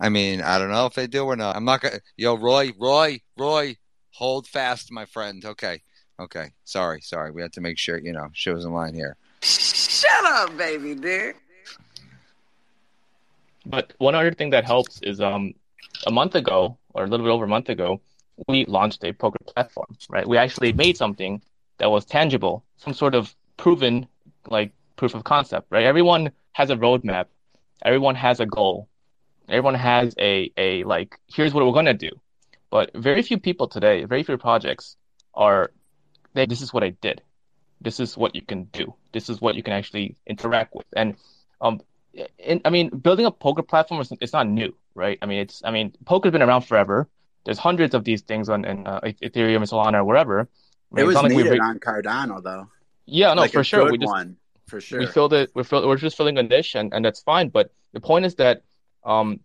I mean, I don't know if they do or not. I'm not gonna. Yo, Roy, Roy, Roy, hold fast, my friend. Okay, okay. Sorry, sorry. We had to make sure you know she was in line here. Shut up, baby dear. But one other thing that helps is um a month ago or a little bit over a month ago, we launched a poker platform, right? We actually made something that was tangible, some sort of proven like proof of concept, right? Everyone has a roadmap, everyone has a goal, everyone has a a like here's what we're gonna do. But very few people today, very few projects are they this is what I did. This is what you can do. This is what you can actually interact with. And um in, I mean, building a poker platform is it's not new, right? I mean, it's I mean, poker's been around forever. There's hundreds of these things on in, uh, Ethereum, Solana, or wherever. I mean, It was like needed re- on Cardano though. yeah, no, Like for sure. We just one, for sure. we filled it. We're fill, we're just filling a niche, and, and that's fine. But the point is that um,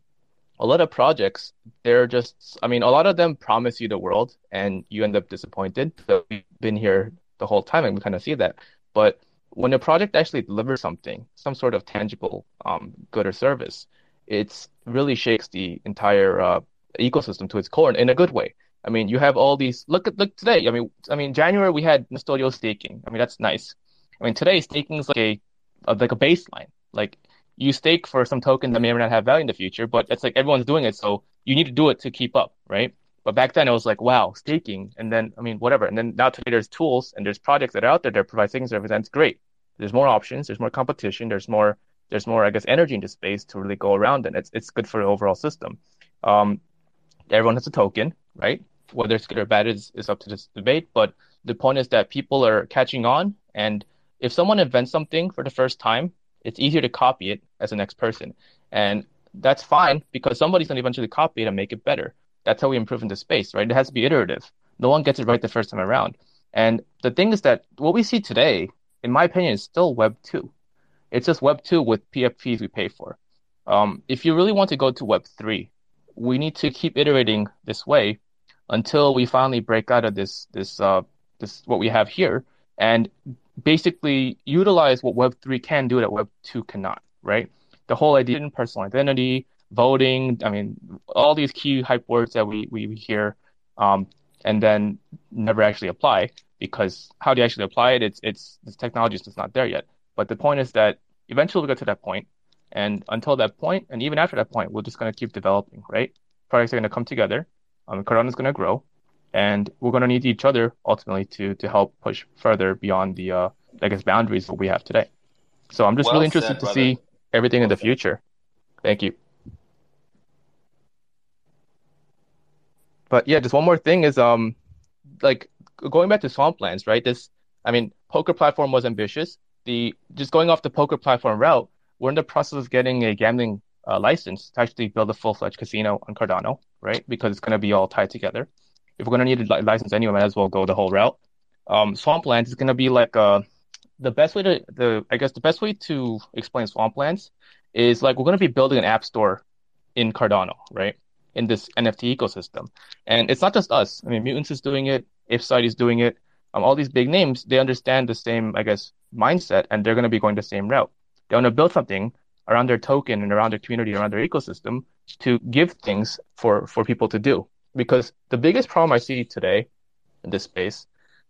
a lot of projects, they're just. I mean, a lot of them promise you the world, and you end up disappointed. So we've been here the whole time, and we kind of see that. But when a project actually delivers something, some sort of tangible um, good or service, it's really shakes the entire uh, ecosystem to its core in, a good way. I mean, you have all these. Look at look today. I mean, I mean, January we had Nostalgia staking. I mean, that's nice. I mean, today staking is like a, a like a baseline. Like you stake for some token that may or may not have value in the future, but it's like everyone's doing it, so you need to do it to keep up, right? But back then it was like, wow, staking, and then I mean, whatever. And then now today there's tools and there's projects that are out there that provide staking service, and great. There's more options, there's more competition, there's more there's more, I guess, energy into space to really go around, and it's it's good for the overall system. Um, everyone has a token, right? Whether it's good or bad is, is up to this debate, but the point is that people are catching on, and if someone invents something for the first time, it's easier to copy it as the next person, and that's fine because somebody's going to eventually copy it and make it better. That's how we improve in the space, right? It has to be iterative. No one gets it right the first time around. And the thing is that what we see today, in my opinion, is still Web two. It's just Web two with PFPs we pay for. Um, if you really want to go to Web three, we need to keep iterating this way until we finally break out of this this uh, this what we have here and basically utilize what Web three can do that Web two cannot. Right? The whole idea in personal identity, voting. I mean, all these key hype words that we we hear, um, and then never actually apply because how do you actually apply it? It's it's this technology is just not there yet. But the point is that eventually we'll get to that point, and until that point, and even after that point, we're just going to keep developing, right? Products are going to come together, um, Cardano is going to grow, and we're going to need each other ultimately to to help push further beyond the uh, I guess boundaries that we have today. So I'm just Well really interested said, to brother. see everything in the future. Thank you. But yeah, just one more thing is um like going back to Swamplands, right? This I mean, poker platform was ambitious. The just going off the poker platform route, we're in the process of getting a gambling uh, license to actually build a full-fledged casino on Cardano, right? Because it's going to be all tied together. If we're going to need a li- license anyway, might as well go the whole route. Um, Swamplands is going to be like uh the best way to the I guess the best way to explain Swamplands is like we're going to be building an app store in Cardano, right? In this NFT ecosystem. And it's not just us. I mean, Mutants is doing it, IfSite is doing it. Um, all these big names, they understand the same, I guess, mindset, and they're going to be going the same route. They want to build something around their token and around their community, around their ecosystem to give things for, for people to do. because the biggest problem I see today in this space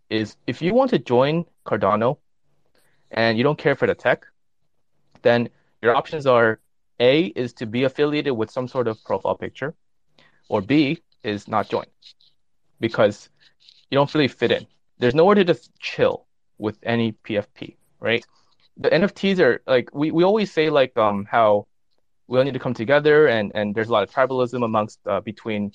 is if you want to join Cardano and you don't care for the tech, then your options are A is to be affiliated with some sort of profile picture, or B is not join because you don't really fit in. There's nowhere to just chill with any PFP, right? The NFTs are like we, we always say like um how we all need to come together and and there's a lot of tribalism amongst uh, between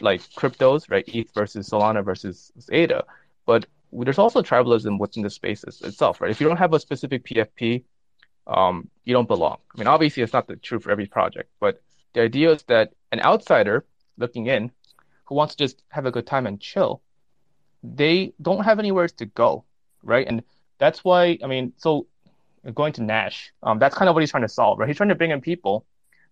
like cryptos, right? ETH versus Solana versus ADA, but there's also tribalism within the spaces itself, right? If you don't have a specific PFP, um, you don't belong. I mean, obviously, it's not the true for every project, but the idea is that an outsider looking in who wants to just have a good time and chill, they don't have anywhere to go, right? And that's why, I mean, so going to Nash, um, that's kind of what he's trying to solve, right? He's trying to bring in people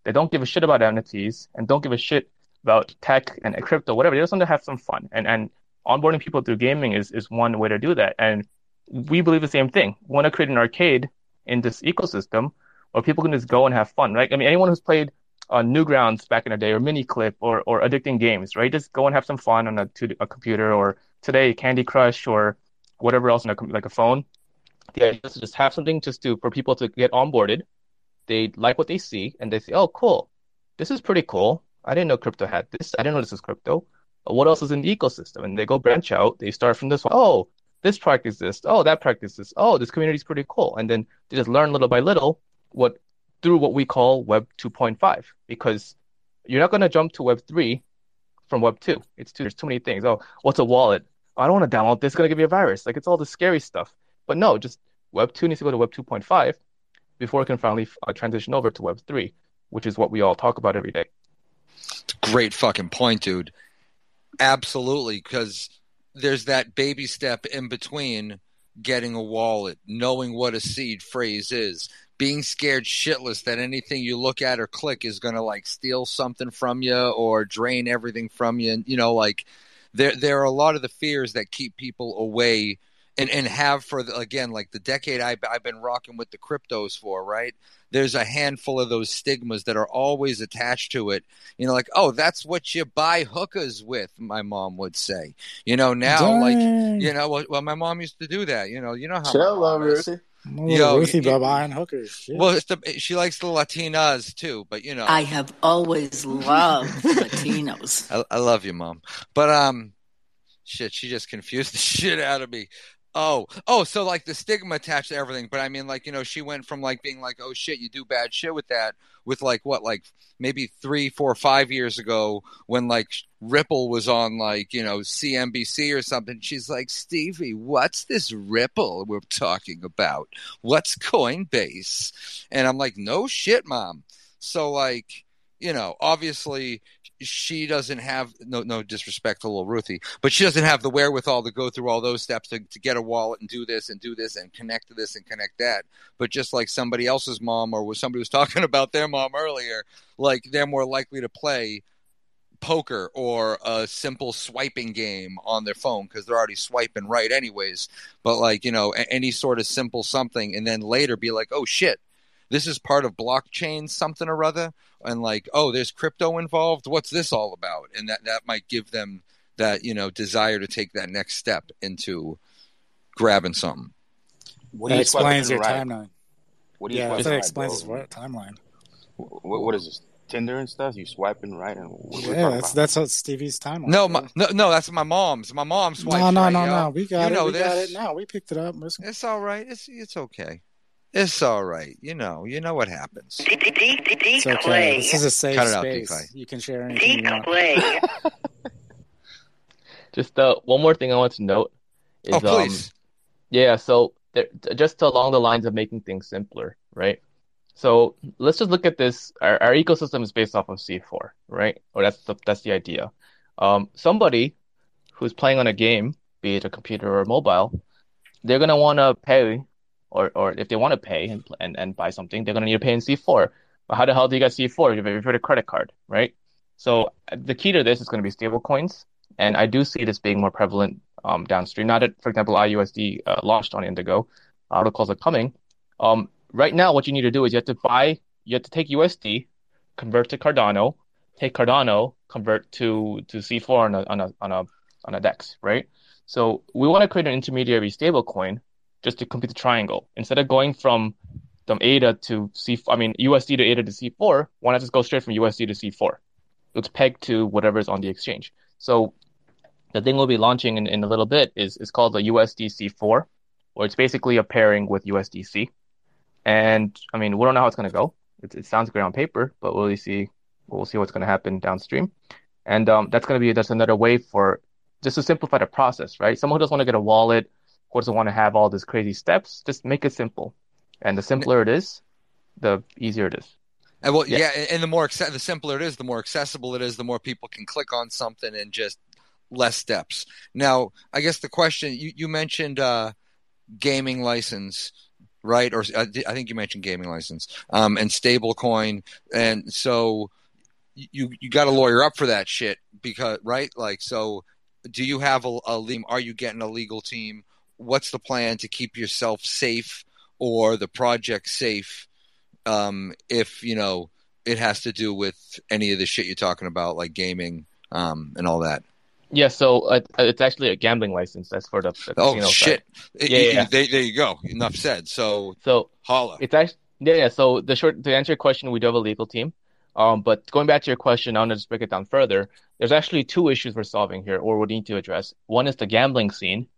that don't give a shit about NFTs and don't give a shit about tech and crypto, whatever. They just want to have some fun. And and onboarding people through gaming is, is one way to do that. And we believe the same thing. We want to create an arcade in this ecosystem where people can just go and have fun, right? I mean, anyone who's played uh, Newgrounds back in the day or Miniclip or, or addicting games, right? Just go and have some fun on a, to, a computer or today Candy Crush or whatever else on a, like a phone. The idea is to just have something just to for people to get onboarded. They like what they see and they say, "Oh, cool, this is pretty cool. I didn't know crypto had this. I didn't know this is crypto. What else is in the ecosystem?" And they go branch out. They start from this one. Oh, this product exists. Oh, that product exists. Oh, this community is pretty cool. And then they just learn little by little what through what we call Web 2.5 because you're not going to jump to Web 3 from Web 2. It's too, there's too many things. Oh, what's a wallet? I don't want to download this. It's going to give me a virus. Like it's all the scary stuff. But no, just Web 2 needs to go to Web 2.5 before it can finally uh, transition over to Web 3, which is what we all talk about every day. Great fucking point, dude. Absolutely, because there's that baby step in between getting a wallet, knowing what a seed phrase is, being scared shitless that anything you look at or click is going to like steal something from you or drain everything from you. And, you know, like there, there are a lot of the fears that keep people away and, and have for the, again, like the decade I, I've been rocking with the cryptos for, right? there's a handful of those stigmas that are always attached to it. You know, like, oh, that's what you buy hookahs with, my mom would say. You know, now, Dang. like, you know, well, well, my mom used to do that. You know, you know how. Chill, Ruthie. Yo, Ruthie you, buying hookers. Shit. Well, the, she likes the Latinas too, but you know. I have always loved (laughs) Latinos. I, I love you, mom. But um, shit, she just confused the (laughs) shit out of me. Oh, oh, so like the stigma attached to everything, but I mean, like you know, she went from like being like, "Oh shit, you do bad shit with that," with like what, like maybe three, four, five years ago when like Ripple was on like you know CNBC or something. She's like, "Stevie, what's this Ripple we're talking about? What's Coinbase?" And I'm like, "No shit, mom." So like, you know, obviously she doesn't have no no disrespect to little Ruthie, but she doesn't have the wherewithal to go through all those steps to, to get a wallet and do this and do this and connect to this and connect that. But just like somebody else's mom or was somebody was (laughs) talking about their mom earlier, like they're more likely to play poker or a simple swiping game on their phone because they're already swiping right anyways. But like, you know, any sort of simple something and then later be like, oh shit, this is part of blockchain something or other and like oh there's crypto involved what's this all about and that that might give them that you know desire to take that next step into grabbing something what that explains your right? timeline what do you yeah that explains what timeline what, what is this Tinder and stuff. You swiping right, and yeah, that's that's what Stevie's timeline. No, my, no, no, that's my mom's. My mom's. No, no, right, no, yo. no. We got you it. Know we this. got it now. We picked it up. It's all right. It's it's okay. It's all right. You know, you know what happens. D- D- D- D- it's okay. This is a safe Cut it space. Out, you can share anything you want. (laughs) Just uh, one more thing I want to note is, oh, please. Um, yeah, so there, just along the lines of making things simpler, right? So let's just look at this. Our, our ecosystem is based off of C4, right? Or that's the, that's the idea. Um, somebody who's playing on a game, be it a computer or mobile, they're gonna want to pay or or if they want to pay and, and, and buy something, they're going to need to pay in C4. But how the hell do you get C4 if you've got a credit card, right? So the key to this is going to be stable coins. And I do see this being more prevalent um, downstream. Now that, for example, IUSD uh, launched on Indigo, articles are coming. Um, right now, what you need to do is you have to buy, you have to take USD, convert to Cardano, take Cardano, convert to to C4 on a on a on a on a DEX, right? So we want to create an intermediary stablecoin just to complete the triangle. Instead of going from from ADA to C, I mean USD to ADA to C4, why not just go straight from USD to C4? It's pegged to whatever is on the exchange. So the thing we'll be launching in, in a little bit is is called the USDC4, where it's basically a pairing with USDC. And I mean, we don't know how it's going to go. It, it sounds great on paper, but we'll see. We'll see what's going to happen downstream. And um, that's going to be that's another way for just to simplify the process, right? Someone who doesn't want to get a wallet, who doesn't want to have all these crazy steps, just make it simple. And the simpler it is, the easier it is. And well, yeah, yeah and the more the simpler it is, the more accessible it is, the more people can click on something and just less steps. Now, I guess the question you you mentioned uh, gaming license, right? Or uh, I think you mentioned gaming license um, and stablecoin, and so you you got to lawyer up for that shit because right, like so. Do you have a, a Are you getting a legal team? What's the plan to keep yourself safe or the project safe? Um, if you know it has to do with any of the shit you're talking about, like gaming um, and all that. Yeah, so uh, it's actually a gambling license. That's for the, the oh shit. Yeah, yeah, there, you go. Enough said. So so holla. It's actually yeah, yeah. So the short to answer your question, we do have a legal team. Um, but going back to your question, I want to just break it down further. There's actually two issues we're solving here, or we need to address. One is the gambling scene.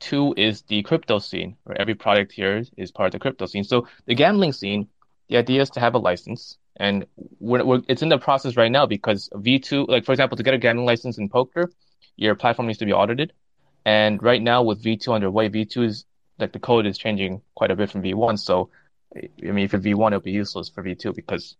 Two is the crypto scene, where every product here is part of the crypto scene. So the gambling scene, the idea is to have a license, and we're, we're, it's in the process right now because V2, like for example, to get a gambling license in poker, your platform needs to be audited. And right now with V2 underway, V2 is like the code is changing quite a bit from V1. So, I mean, if you're V1, it'll be useless for V2 because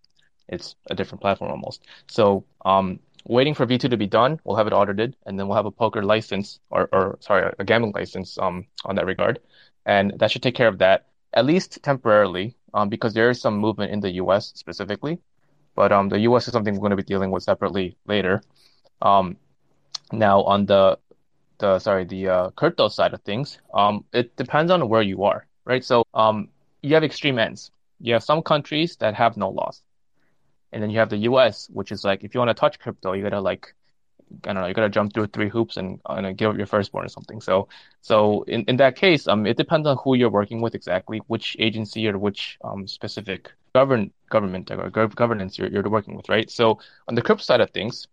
it's a different platform almost. So, um, waiting for V2 to be done, we'll have it audited, and then we'll have a poker license or, or sorry, a gambling license um, on that regard, and that should take care of that at least temporarily, um, because there is some movement in the U.S. specifically, but um, the U.S. is something we're going to be dealing with separately later. Um, now on the the sorry the uh, crypto side of things, um, it depends on where you are, right? So um, you have extreme ends. You have some countries that have no laws, and then you have the U.S., which is like if you want to touch crypto, you gotta like I don't know, you gotta jump through three hoops and, and give up your firstborn or something. So so in, in that case, um, it depends on who you're working with exactly, which agency or which um specific govern government or governance you're you're working with, right? So on the crypto side of things,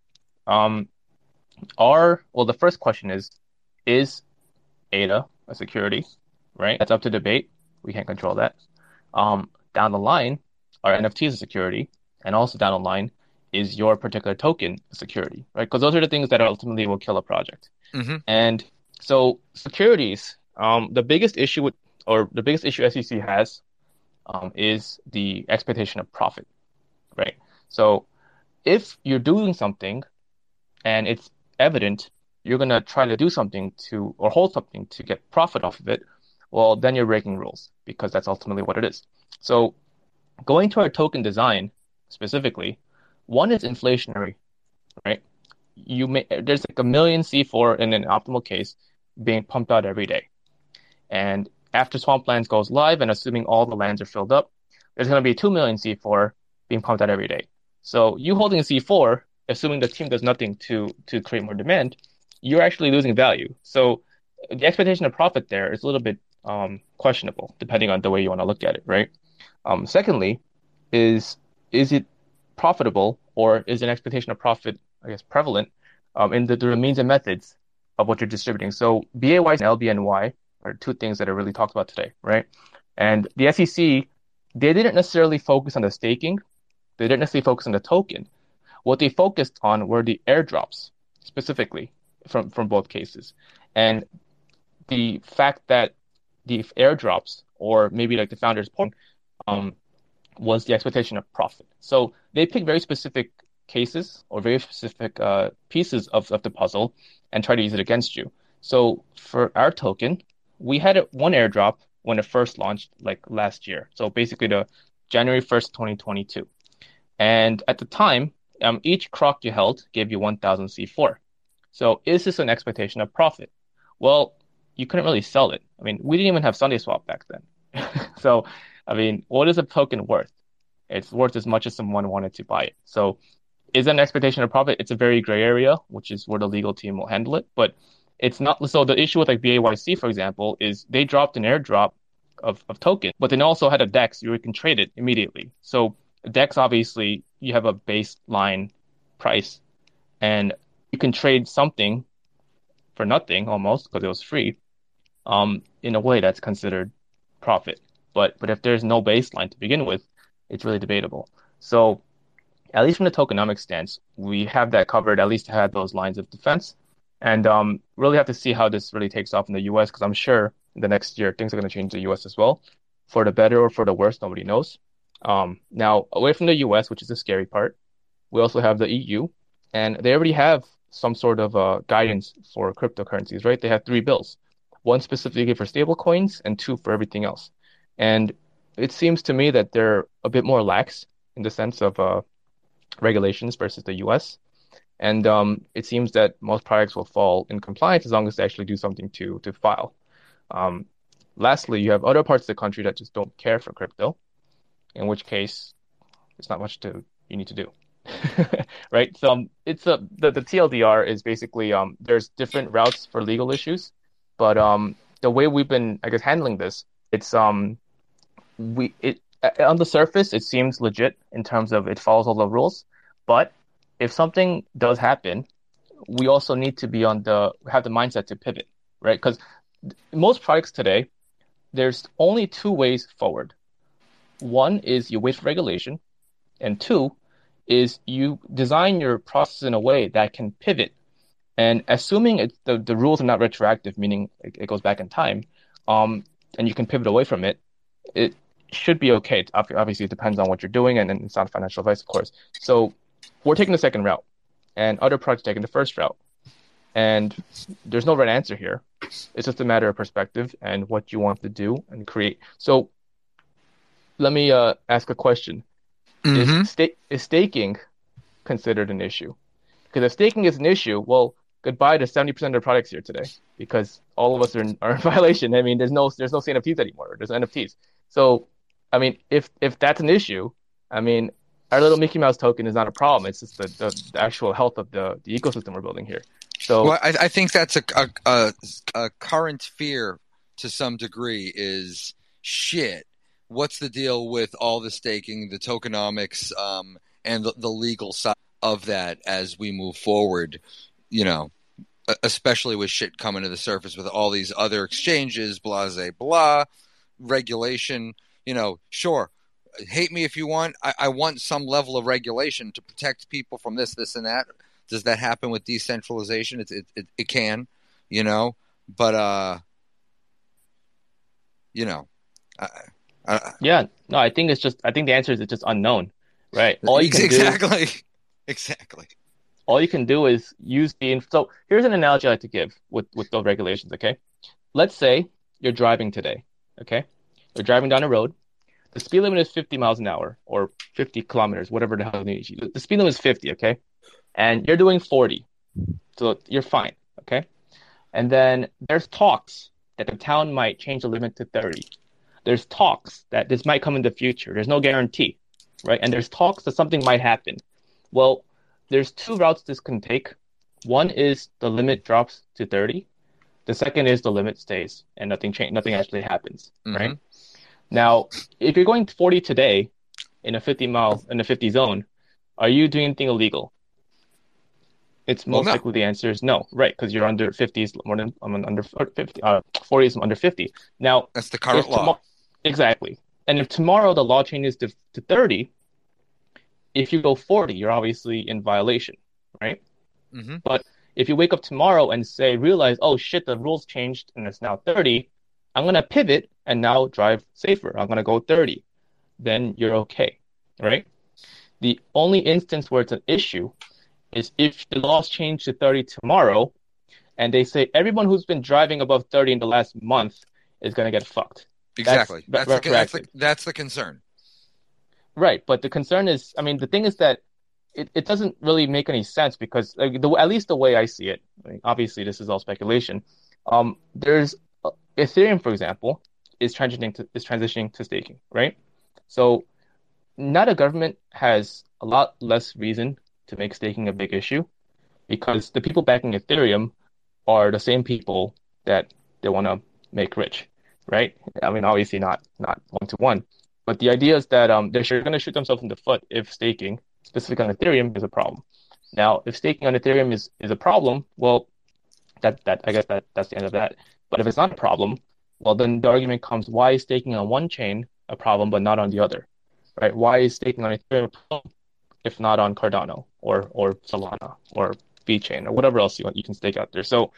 um, are well the first question is is ADA a security, right? That's up to debate. We can't control that. Um, down the line, are NFTs a security? And also down the line, is your particular token security, right? Because those are the things that ultimately will kill a project. Mm-hmm. And so securities, um, the biggest issue with, or the biggest issue SEC has um, is the expectation of profit, right? So if you're doing something and it's evident you're going to try to do something to or hold something to get profit off of it, well, then you're breaking rules because that's ultimately what it is. So going to our token design specifically, one is inflationary, right? You may there's like a million C4 in an optimal case being pumped out every day. And after Swamplands goes live and assuming all the lands are filled up, there's going to be 2 million C4 being pumped out every day. So you holding C4 assuming the team does nothing to to create more demand, you're actually losing value. So the expectation of profit there is a little bit um, questionable, depending on the way you want to look at it, right? Um, secondly, is is it profitable or is an expectation of profit, I guess, prevalent um, in the, the means and methods of what you're distributing? So BAY and LBNY are two things that are really talked about today, right? And the SEC, they didn't necessarily focus on the staking, they didn't necessarily focus on the token, what they focused on were the airdrops specifically from, from both cases. And the fact that the airdrops, or maybe like the founder's point, um, was the expectation of profit. So they picked very specific cases or very specific uh, pieces of, of the puzzle and try to use it against you. So for our token, we had one airdrop when it first launched, like last year. So basically, the January 1st, 2022. And at the time, um, each croc you held gave you 1000 C4. So is this an expectation of profit? Well, you couldn't really sell it. I mean, we didn't even have SundaeSwap back then. (laughs) so, I mean, what is a token worth? It's worth as much as someone wanted to buy it. So is an expectation of profit? It's a very gray area, which is where the legal team will handle it. But it's not. So the issue with like BAYC, for example, is they dropped an airdrop of, of token, but they also had a DEX you can trade it immediately. So DEX obviously you have a baseline price, and you can trade something for nothing almost because it was free. Um, in a way that's considered profit. But but if there's no baseline to begin with, it's really debatable. So at least from the tokenomic stance, we have that covered. At least have those lines of defense, and um, really have to see how this really takes off in the U.S. because I'm sure the next year things are going to change in the U.S. as well, for the better or for the worse. Nobody knows. Um, now away from the U.S., which is the scary part, we also have the EU, and they already have some sort of uh, guidance for cryptocurrencies, right? They have three bills, one specifically for stablecoins and two for everything else. And it seems to me that they're a bit more lax in the sense of uh, regulations versus the US. And um, it seems that most products will fall in compliance as long as they actually do something to to file. Um, lastly, you have other parts of the country that just don't care for crypto, in which case, it's not much to you need to do. (laughs) right? So um, it's a the, the TLDR is basically um there's different routes for legal issues, but um the way we've been I guess handling this, it's um we it on the surface it seems legit in terms of it follows all the rules, but if something does happen, we also need to be on the have the mindset to pivot, right? Because most products today, there's only two ways forward. One is you wait for regulation, and two is you design your process in a way that can pivot. And assuming it, the, the rules are not retroactive, meaning it, it goes back in time, um, and you can pivot away from it, it should be okay. Obviously, it depends on what you're doing, and, and it's not financial advice, of course. So we're taking the second route, and other projects taking the first route. And there's no right answer here. It's just a matter of perspective and what you want to do and create. So let me uh, ask a question. Mm-hmm. Is, sta- is staking considered an issue? Because if staking is an issue, well, goodbye to 70% of the products here today because all of us are in, are in (laughs) violation. I mean, there's no there's no NFTs anymore. There's NFTs. So, I mean, if if that's an issue, I mean, our little Mickey Mouse token is not a problem. It's just the, the, the actual health of the, the ecosystem we're building here. So, well, I, I think that's a, a, a, a current fear to some degree is shit what's the deal with all the staking, the tokenomics, um, and the, the, legal side of that as we move forward? You know, especially with shit coming to the surface with all these other exchanges, blah, blah, blah, regulation. You know, sure, hate me if you want. I, I want some level of regulation to protect people from this, this, and that. Does that happen with decentralization? It, it, it, it can, you know, but, uh, you know, I, uh, yeah, no, I think it's just. I think the answer is it's just unknown, right? All you can (laughs) exactly, do, exactly. All you can do is use the. So here's an analogy I like to give with with those regulations. Okay, let's say you're driving today. Okay, you're driving down a road. The speed limit is 50 miles an hour or 50 kilometers, whatever the hell. The speed limit is 50. Okay, and you're doing 40, so you're fine. Okay, and then there's talks that the town might change the limit to 30 there's talks that this might come in the future. There's no guarantee, right? And there's talks that something might happen. Well, there's two routes this can take. One is the limit drops to 30. The second is the limit stays and nothing change, nothing actually happens, mm-hmm. right? Now, if you're going 40 today in a 50 mile in a 50 zone, are you doing anything illegal? It's most well, no. likely the answer is no, right? Because you're under 50s more than I'm under 50, uh, 40s under 50. Now that's the current law. Exactly. And if tomorrow the law changes to, to 30, if you go 40, you're obviously in violation, right? Mm-hmm. But if you wake up tomorrow and say, realize, oh shit, the rules changed and it's now 30, I'm going to pivot and now drive safer. I'm going to go 30. Then you're okay, right? The only instance where it's an issue is if the laws change to 30 tomorrow and they say everyone who's been driving above 30 in the last month is going to get fucked. Exactly. That's, that's, the, that's, the, that's the concern. Right, but the concern is, I mean, the thing is that it, it doesn't really make any sense because, like, the, at least the way I see it, I mean, obviously this is all speculation. Um, there's uh, Ethereum, for example, is transitioning to is transitioning to staking, right? So now the government has a lot less reason to make staking a big issue because the people backing Ethereum are the same people that they want to make rich, right? I mean, obviously not not one to one, but the idea is that um, they're going to shoot themselves in the foot if staking, specifically on Ethereum, is a problem. Now, if staking on Ethereum is, is a problem, well, that that I guess that that's the end of that. But if it's not a problem, well, then the argument comes: why is staking on one chain a problem but not on the other, right? Why is staking on Ethereum a problem if not on Cardano or or Solana or VeChain or whatever else you want you can stake out there? So,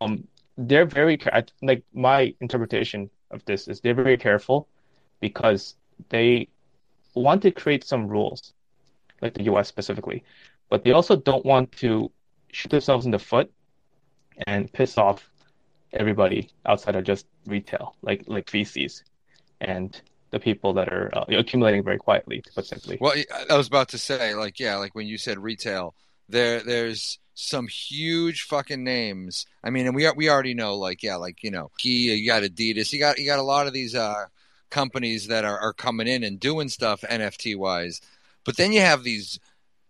um, they're very like my interpretation of this is they're very careful because they want to create some rules, like the U.S. specifically, but they also don't want to shoot themselves in the foot and piss off everybody outside of just retail, like like VCs and the people that are uh, accumulating very quietly, to put simply. Well, I was about to say, like, yeah, like when you said retail, there there's some huge fucking names. I mean, and we we already know, like, yeah, like you know, you got Adidas, you got you got a lot of these uh, companies that are, are coming in and doing stuff NFT wise, but then you have these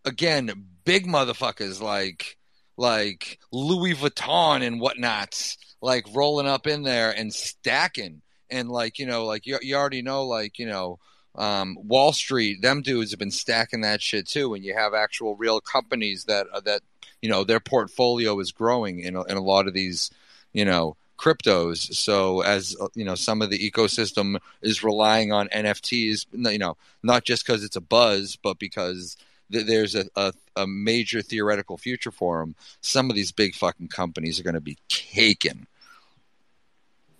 again big motherfuckers like like Louis Vuitton and whatnots, like rolling up in there and stacking. And like, you know, like you, you already know, like, you know, um, Wall Street, them dudes have been stacking that shit too. And you have actual real companies that, that, you know, their portfolio is growing in a, in a lot of these, you know, cryptos. So as uh, you know, some of the ecosystem is relying on NFTs, you know, not just because it's a buzz, but because there's a, a, a, major theoretical future for them, some of these big fucking companies are going to be caking.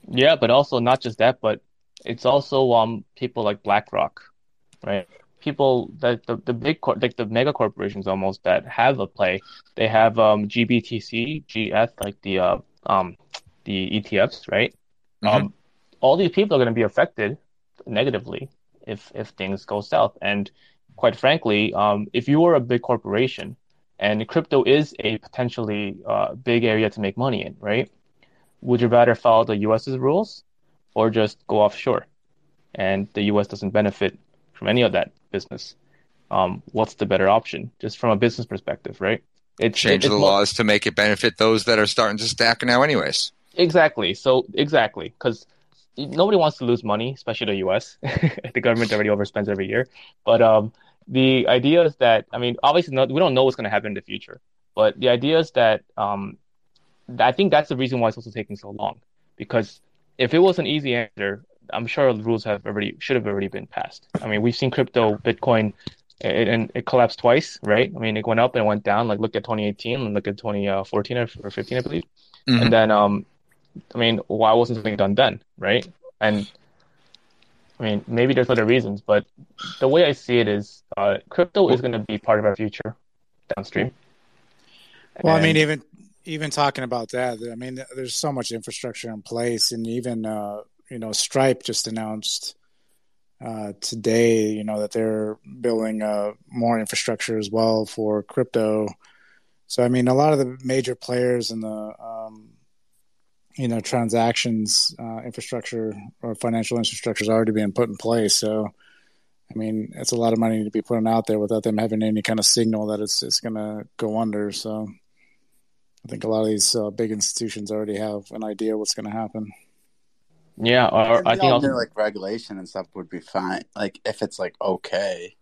Yeah, but also not just that, but it's also um people like BlackRock, right? People that the, the big cor- like the mega corporations almost that have a play. They have um GBTC, GF, like the uh, um the ETFs, right? Mm-hmm. Um, all these people are going to be affected negatively if if things go south, and quite frankly, um, if you are a big corporation and crypto is a potentially uh, big area to make money in, right? Would you rather follow the US's rules or just go offshore? And the US doesn't benefit from any of that business. Um, what's the better option, just from a business perspective, right? It's, Change it, the laws to make it benefit those that are starting to stack now, anyways. Exactly. So exactly because nobody wants to lose money, especially the U.S. (laughs) the government already overspends every year. But um, the idea is that I mean, obviously, we don't know what's going to happen in the future, but the idea is that um, I think that's the reason why it's also taking so long. Because if it was an easy answer, I'm sure the rules have already should have already been passed. I mean, we've seen crypto, Bitcoin, it, and it collapsed twice, right? I mean, it went up and went down. Like look at 2018 and look at 2014 or 15, I believe. Mm-hmm. And then, um, I mean, why wasn't something done then, right? And I mean, maybe there's other reasons, but the way I see it is, uh, crypto is going to be part of our future downstream. Well, and... I mean, even even talking about that, I mean, there's so much infrastructure in place, and even uh, you know, Stripe just announced uh, today, you know, that they're building uh, more infrastructure as well for crypto. So, I mean, a lot of the major players in the um, you know transactions uh, infrastructure or financial infrastructure is already being put in place. So, I mean, it's a lot of money to be putting out there without them having any kind of signal that it's it's going to go under. So, I think a lot of these uh, big institutions already have an idea what's going to happen. Yeah, or I think also like regulation and stuff would be fine. Like if it's like okay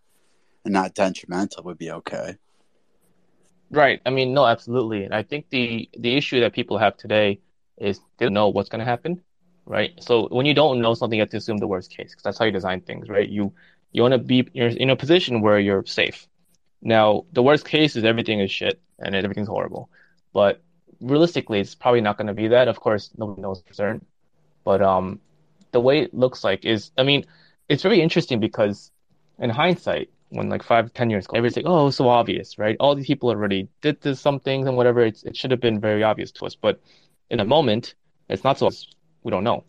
and not detrimental, would be okay. Right. I mean, no, absolutely. And I think the the issue that people have today is they don't know what's going to happen, right? So when you don't know something, you have to assume the worst case because that's how you design things, right? You you want to be you're in a position where you're safe. Now, the worst case is everything is shit and everything's horrible, but realistically, it's probably not going to be that. Of course, nobody knows for certain, but um, the way it looks like is, I mean, it's very interesting because in hindsight, when like five, ten years ago, everybody's like, oh, so obvious, right? All these people already did this, some things and whatever. It's, it should have been very obvious to us. But in a moment, it's not so we don't know.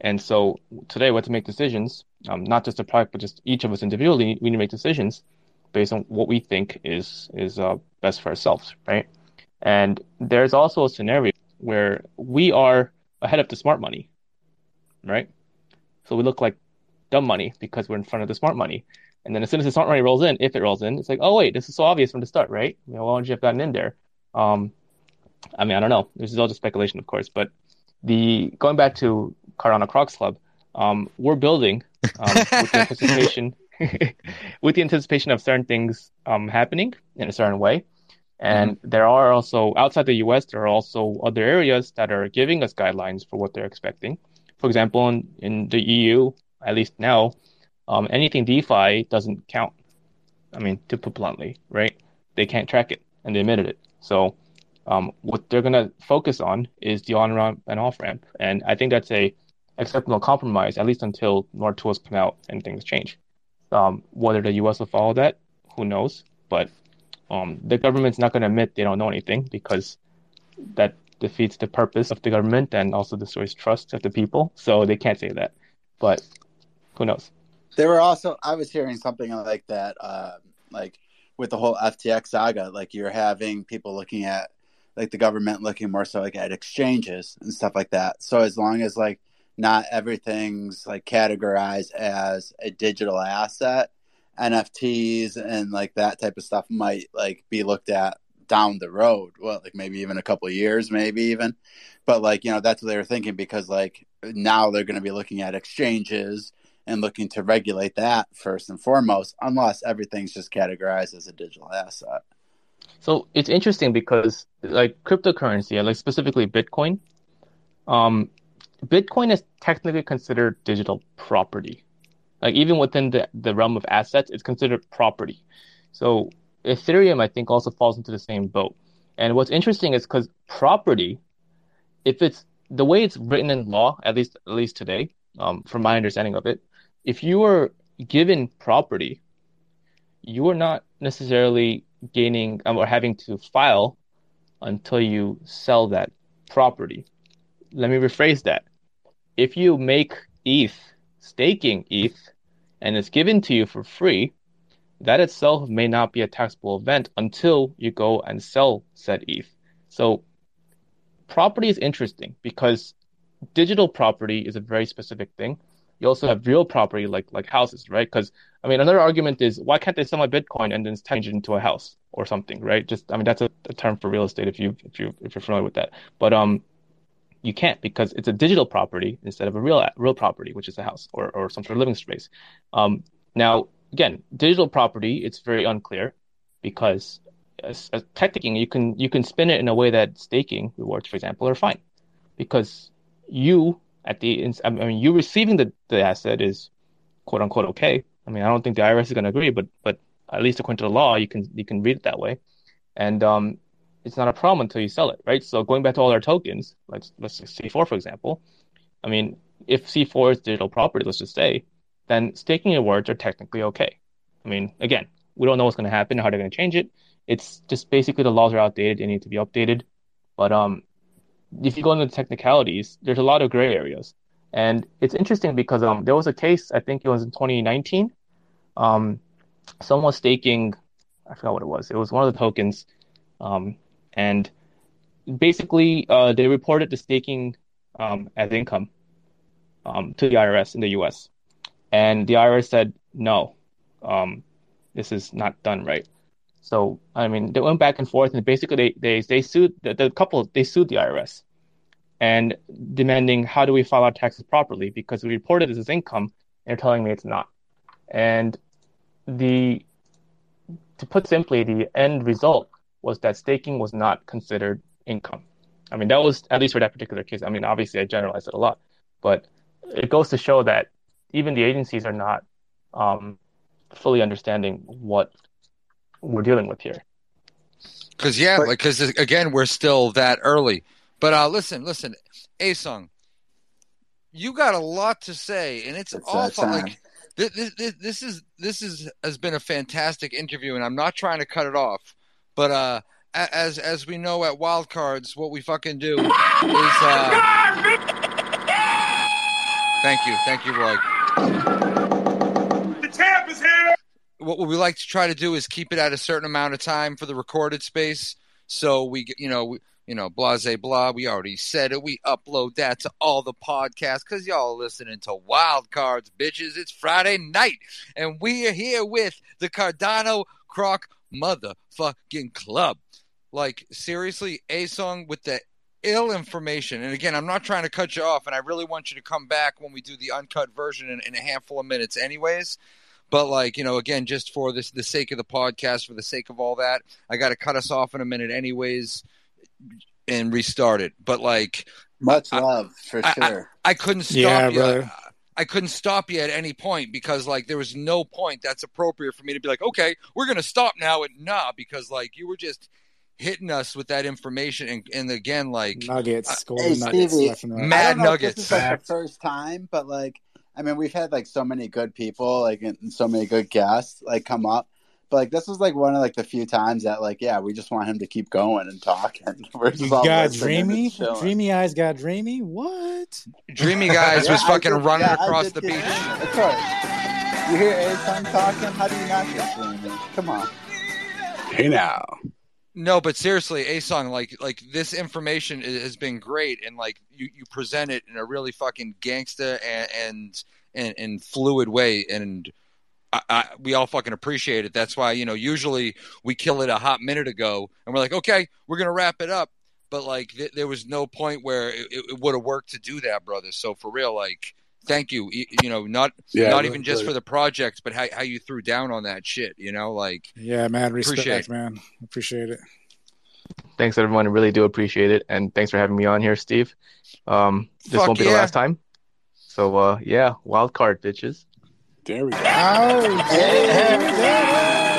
And so today we have to make decisions, um, not just the product, but just each of us individually. We need to make decisions based on what we think is is uh, best for ourselves, right? And there's also a scenario where we are ahead of the smart money, right? So we look like dumb money because we're in front of the smart money. And then as soon as the smart money rolls in, if it rolls in, it's like, oh wait, this is so obvious from the start, right? You know, why wouldn't you have gotten in there? Um, I mean, I don't know. This is all just speculation, of course. But the going back to Cardano Crocs Club, um, we're building um, with the (laughs) anticipation (laughs) with the anticipation of certain things um, happening in a certain way. And Mm-hmm. there are also outside the US, there are also other areas that are giving us guidelines for what they're expecting. For example, in, in the EU, at least now, um, anything DeFi doesn't count. I mean, to put bluntly, right? They can't track it, and they admitted it. So, um, what they're gonna focus on is the on ramp and off ramp, and I think that's a acceptable compromise, at least until more tools come out and things change. Um, whether the U.S. will follow that, who knows? But um, the government's not going to admit they don't know anything because that defeats the purpose of the government and also destroys trust of the people. So they can't say that. But who knows? There were also I was hearing something like that, uh, like with the whole FTX saga, like you're having people looking at like the government looking more so like at exchanges and stuff like that. So as long as like not everything's like categorized as a digital asset, NFTs and like that type of stuff might like be looked at down the road. Well, like maybe even a couple years, maybe even. But like, you know, that's what they were thinking because like now they're going to be looking at exchanges and looking to regulate that first and foremost, unless everything's just categorized as a digital asset. So it's interesting because like cryptocurrency, like specifically Bitcoin, um, Bitcoin is technically considered digital property. Like even within the, the realm of assets, it's considered property. So Ethereum, I think, also falls into the same boat. And what's interesting is because property, if it's the way it's written in law, at least at least today, um, from my understanding of it, if you are given property, you are not necessarily gaining um, or having to file until you sell that property. Let me rephrase that. If you make ETH staking ETH and it's given to you for free, that itself may not be a taxable event until you go and sell said ETH. So property is interesting because digital property is a very specific thing. You also have real property like like houses, right? Because I mean, another argument is why can't they sell my Bitcoin and then change it into a house or something, right? Just I mean, that's a, a term for real estate if you if you if you're familiar with that. But um, you can't because it's a digital property instead of a real real property, which is a house or or some sort of living space. Um, now again, digital property it's very unclear because as, as technically you can you can spin it in a way that staking rewards, for example, are fine because you at the I mean you receiving the, the asset is quote unquote okay. I mean I don't think the IRS is going to agree, but but at least according to the law you can you can read it that way, and um, it's not a problem until you sell it, right? So going back to all our tokens, let's let's say C4 for example. I mean if C4 is digital property, let's just say, then staking rewards are technically okay. I mean again we don't know what's going to happen, how they're going to change it. It's just basically the laws are outdated; they need to be updated. But um, if you go into the technicalities, there's a lot of gray areas, and it's interesting because um, there was a case I think it was in 2019. Um, someone was staking, I forgot what it was. It was one of the tokens, um, and basically uh, they reported the staking um, as income um, to the IRS in the U.S. And the IRS said no, um, this is not done right. So I mean, they went back and forth, and basically they they they sued the, the couple. They sued the IRS, and demanding how do we file our taxes properly because we reported this as income, and they're telling me it's not. And the to put simply, the end result was that staking was not considered income. I mean, that was at least for that particular case. I mean, obviously I generalized it a lot, but it goes to show that even the agencies are not um, fully understanding what we're dealing with here. Because yeah, like because again, we're still that early. But uh, listen, listen, Asung, you got a lot to say, and it's It's all that fun. time. Like this, this, this is this is has been a fantastic interview, and I'm not trying to cut it off. But uh, as as we know at Wildcards, what we fucking do is. Uh, thank you, thank you, Roy. The champ is here. What we like to try to do is keep it at a certain amount of time for the recorded space. So we, you know, we, you know, blase blah. We already said it. We upload that to all the podcasts because y'all listening to Wild Cards, bitches. It's Friday night, and we are here with the Cardano Croc motherfucking club. Like, seriously, A Song with the ill information. And again, I'm not trying to cut you off, and I really want you to come back when we do the uncut version in, in a handful of minutes, anyways. But like you know, again, just for this the sake of the podcast, for the sake of all that, I got to cut us off in a minute, anyways, and restart it. But like, Much love for I, sure. I, I couldn't stop Yeah, you. brother. I couldn't stop you at any point because like there was no point that's appropriate for me to be like, okay, we're gonna stop now and nah, because like you were just hitting us with that information and, and again like Nuggets, uh, golden Hey, nuggets, Stevie, left right. I Mad don't know if Nuggets. This is like the first time, but like, I mean, we've had like so many good people, like, and so many good guests, like, come up. But like, this was like one of like the few times that like, yeah, we just want him to keep going and talking. (laughs) We're just You got dreamy, dreamy eyes got dreamy. What? Dreamy (laughs) Guys Yeah, was fucking did- running yeah, across the beach. dreamy, Of course. You hear Ason talking? How do you not get dreamy? Come on. Hey now. No, but seriously, A song like like this information has been great, and like you you present it in a really fucking gangsta and and and, and fluid way, and I, I, we all fucking appreciate it. That's why you know usually we kill it a hot minute ago, and we're like, okay, we're gonna wrap it up, but like th- there was no point where it, it would have worked to do that, brother. So for real, like. Thank you. You, you know, not Yeah, not really even just good. for the projects, but how how you threw down on that shit. You know, like Yeah, man. Respect, Appreciate it. man. Appreciate it. Thanks everyone. I really do appreciate it, and thanks for having me on here, Steve. Um, this Fuck won't be yeah. the last time. So uh, yeah, wild card, bitches. There we go. (laughs)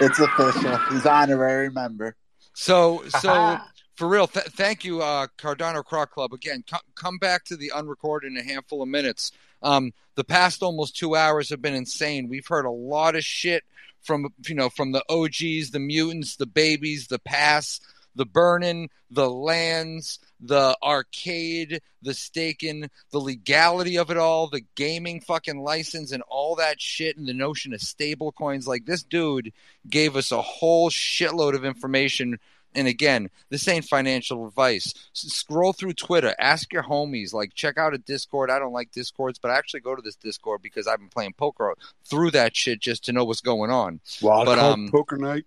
It's official. He's honorary member. So, so for real, th- thank you, uh, Cardano Croc Club. Again, co- come back to the unrecorded in a handful of minutes. Um, the past almost two hours have been insane. We've heard a lot of shit from you know from the OGs, the mutants, the babies, the pass, the burning, the lands, the arcade, the staking, the legality of it all, the gaming fucking license, and all that shit, and the notion of stable coins. Like this dude gave us a whole shitload of information and again, this ain't financial advice. Scroll through Twitter, ask your homies, like check out a Discord. I don't like Discords, but I actually go to this Discord because I've been playing poker through that shit just to know what's going on. Well, but um, poker night.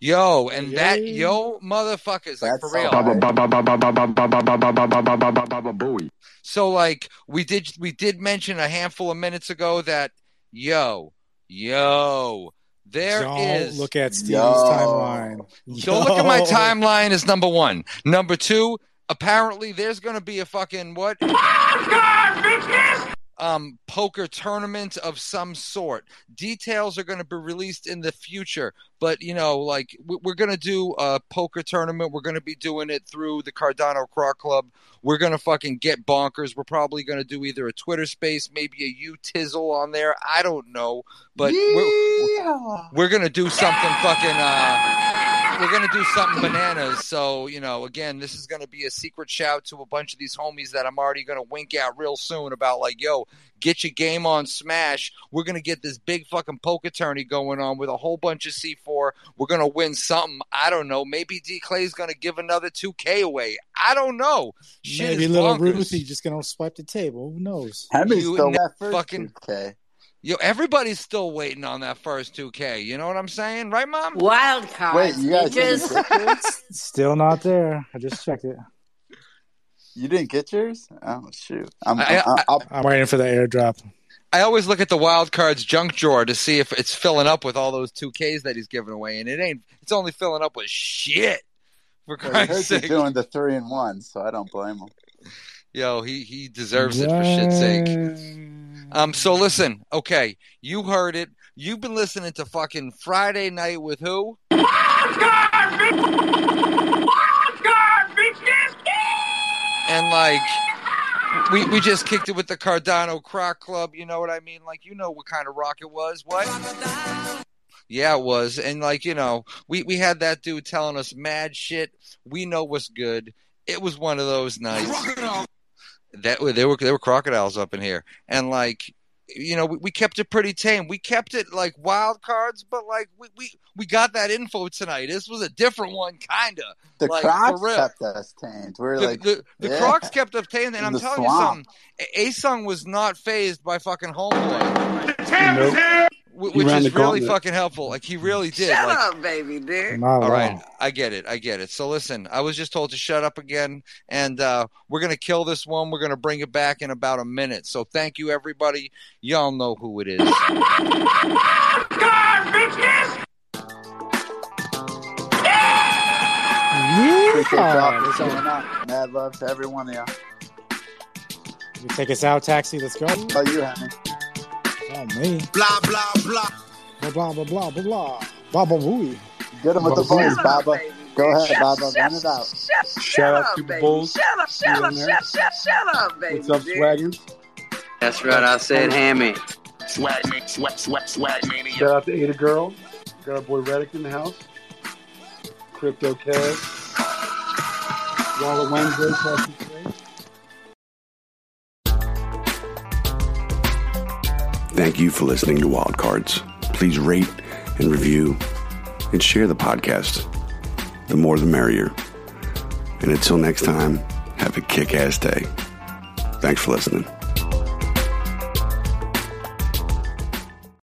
Yo, and Yay. that yo motherfuckers, like for real. So like we did we did mention a handful of minutes ago that yo, yo, there Don't is look at Steve's Yo. timeline. Don't look at my timeline is number one. Number two, apparently there's gonna be a fucking what? Ah, Um, poker tournament of some sort. Details are going to be released in the future, but you know, like we- we're going to do a poker tournament. We're going to be doing it through the Cardano Croc Club. We're going to fucking get bonkers. We're probably going to do either a Twitter space, maybe a U Tizzle on there. I don't know, but we're, we're gonna do something fucking uh we're gonna do something bananas so you know again this is gonna be a secret shout to a bunch of these homies that i'm already gonna wink at real soon about like yo get your game on smash we're gonna get this big fucking poker tourney going on with a whole bunch of c4 we're gonna win something i don't know maybe d clay's gonna give another 2k away i don't know Shit Maybe little bonkers. Ruthie just gonna swipe the table. Who knows? Hemi's You still ne- that first fucking- 2K. Yo everybody's still waiting on that first 2k you know what i'm saying right mom Wild cards, Wait, you guys bitches. didn't get yours? (laughs) (laughs) Still not there. I just checked it. You didn't get yours? Oh shoot! I'm, I- I'm, I'm, I'm waiting for the airdrop. I always look at the wild cards junk drawer to see if it's filling up with all those two Ks that he's giving away, and it ain't. It's only filling up with shit. For well, I heard Christ's you're sake, doing the three and one, so I don't blame him. yo, he he deserves it for shit's sake. Um, so listen, okay, you heard it. You've been listening to fucking Friday Night with who? And like, we we just kicked it with the Cardano Croc Club. You know what I mean? Like, you know what kind of rock it was? What? Yeah, it was. And like, you know, we we had that dude telling us mad shit. We know what's good. It was one of those nights. That there were there were crocodiles up in here, and like you know, we, we kept it pretty tame. We kept it like wild cards, but like we we, we got that info tonight. This was a different one, kinda. The like, Crocs for kept us tamed. We're the, like the, the yeah. Crocs kept up tamed, and In I'm the telling swamp. you something. Asung was not phased by fucking homeboy, Nope. wh- He which is really gauntlet. fucking helpful. Like he really did. Shut like, up, baby dude. Not at all right. I get it. I get it. So listen, I was just told to shut up again, and uh, we're gonna kill this one. We're gonna bring it back in about a minute. So thank you, everybody. Y'all know who it is. Appreciate y'all for showing up. Mad love to every one of y'all. You take us out, taxi. Let's go. Oh, you, Henry. Oh, me. Blah, blah, blah. Blah blah blah blah blah blah. Blah blah. Get him with the Baba. Baba. Go ahead, Shut- Baba. shut- Run it out. Shut, Shout out up, Super baby. Bowls. Shut up, shut up, shut, shut, shut up, baby. What's up, dick. Swaggins? That's right, I said hammy. Swag, ma- swag, swag, swag mania. Shout out to Ada Girl. Got our boy Reddick in the house. Crypto Cash. Walla Wednesday. Thank you for listening to Wild Cards. Please rate and review and share the podcast. The more the merrier. And until next time, have a kick ass day. Thanks for listening.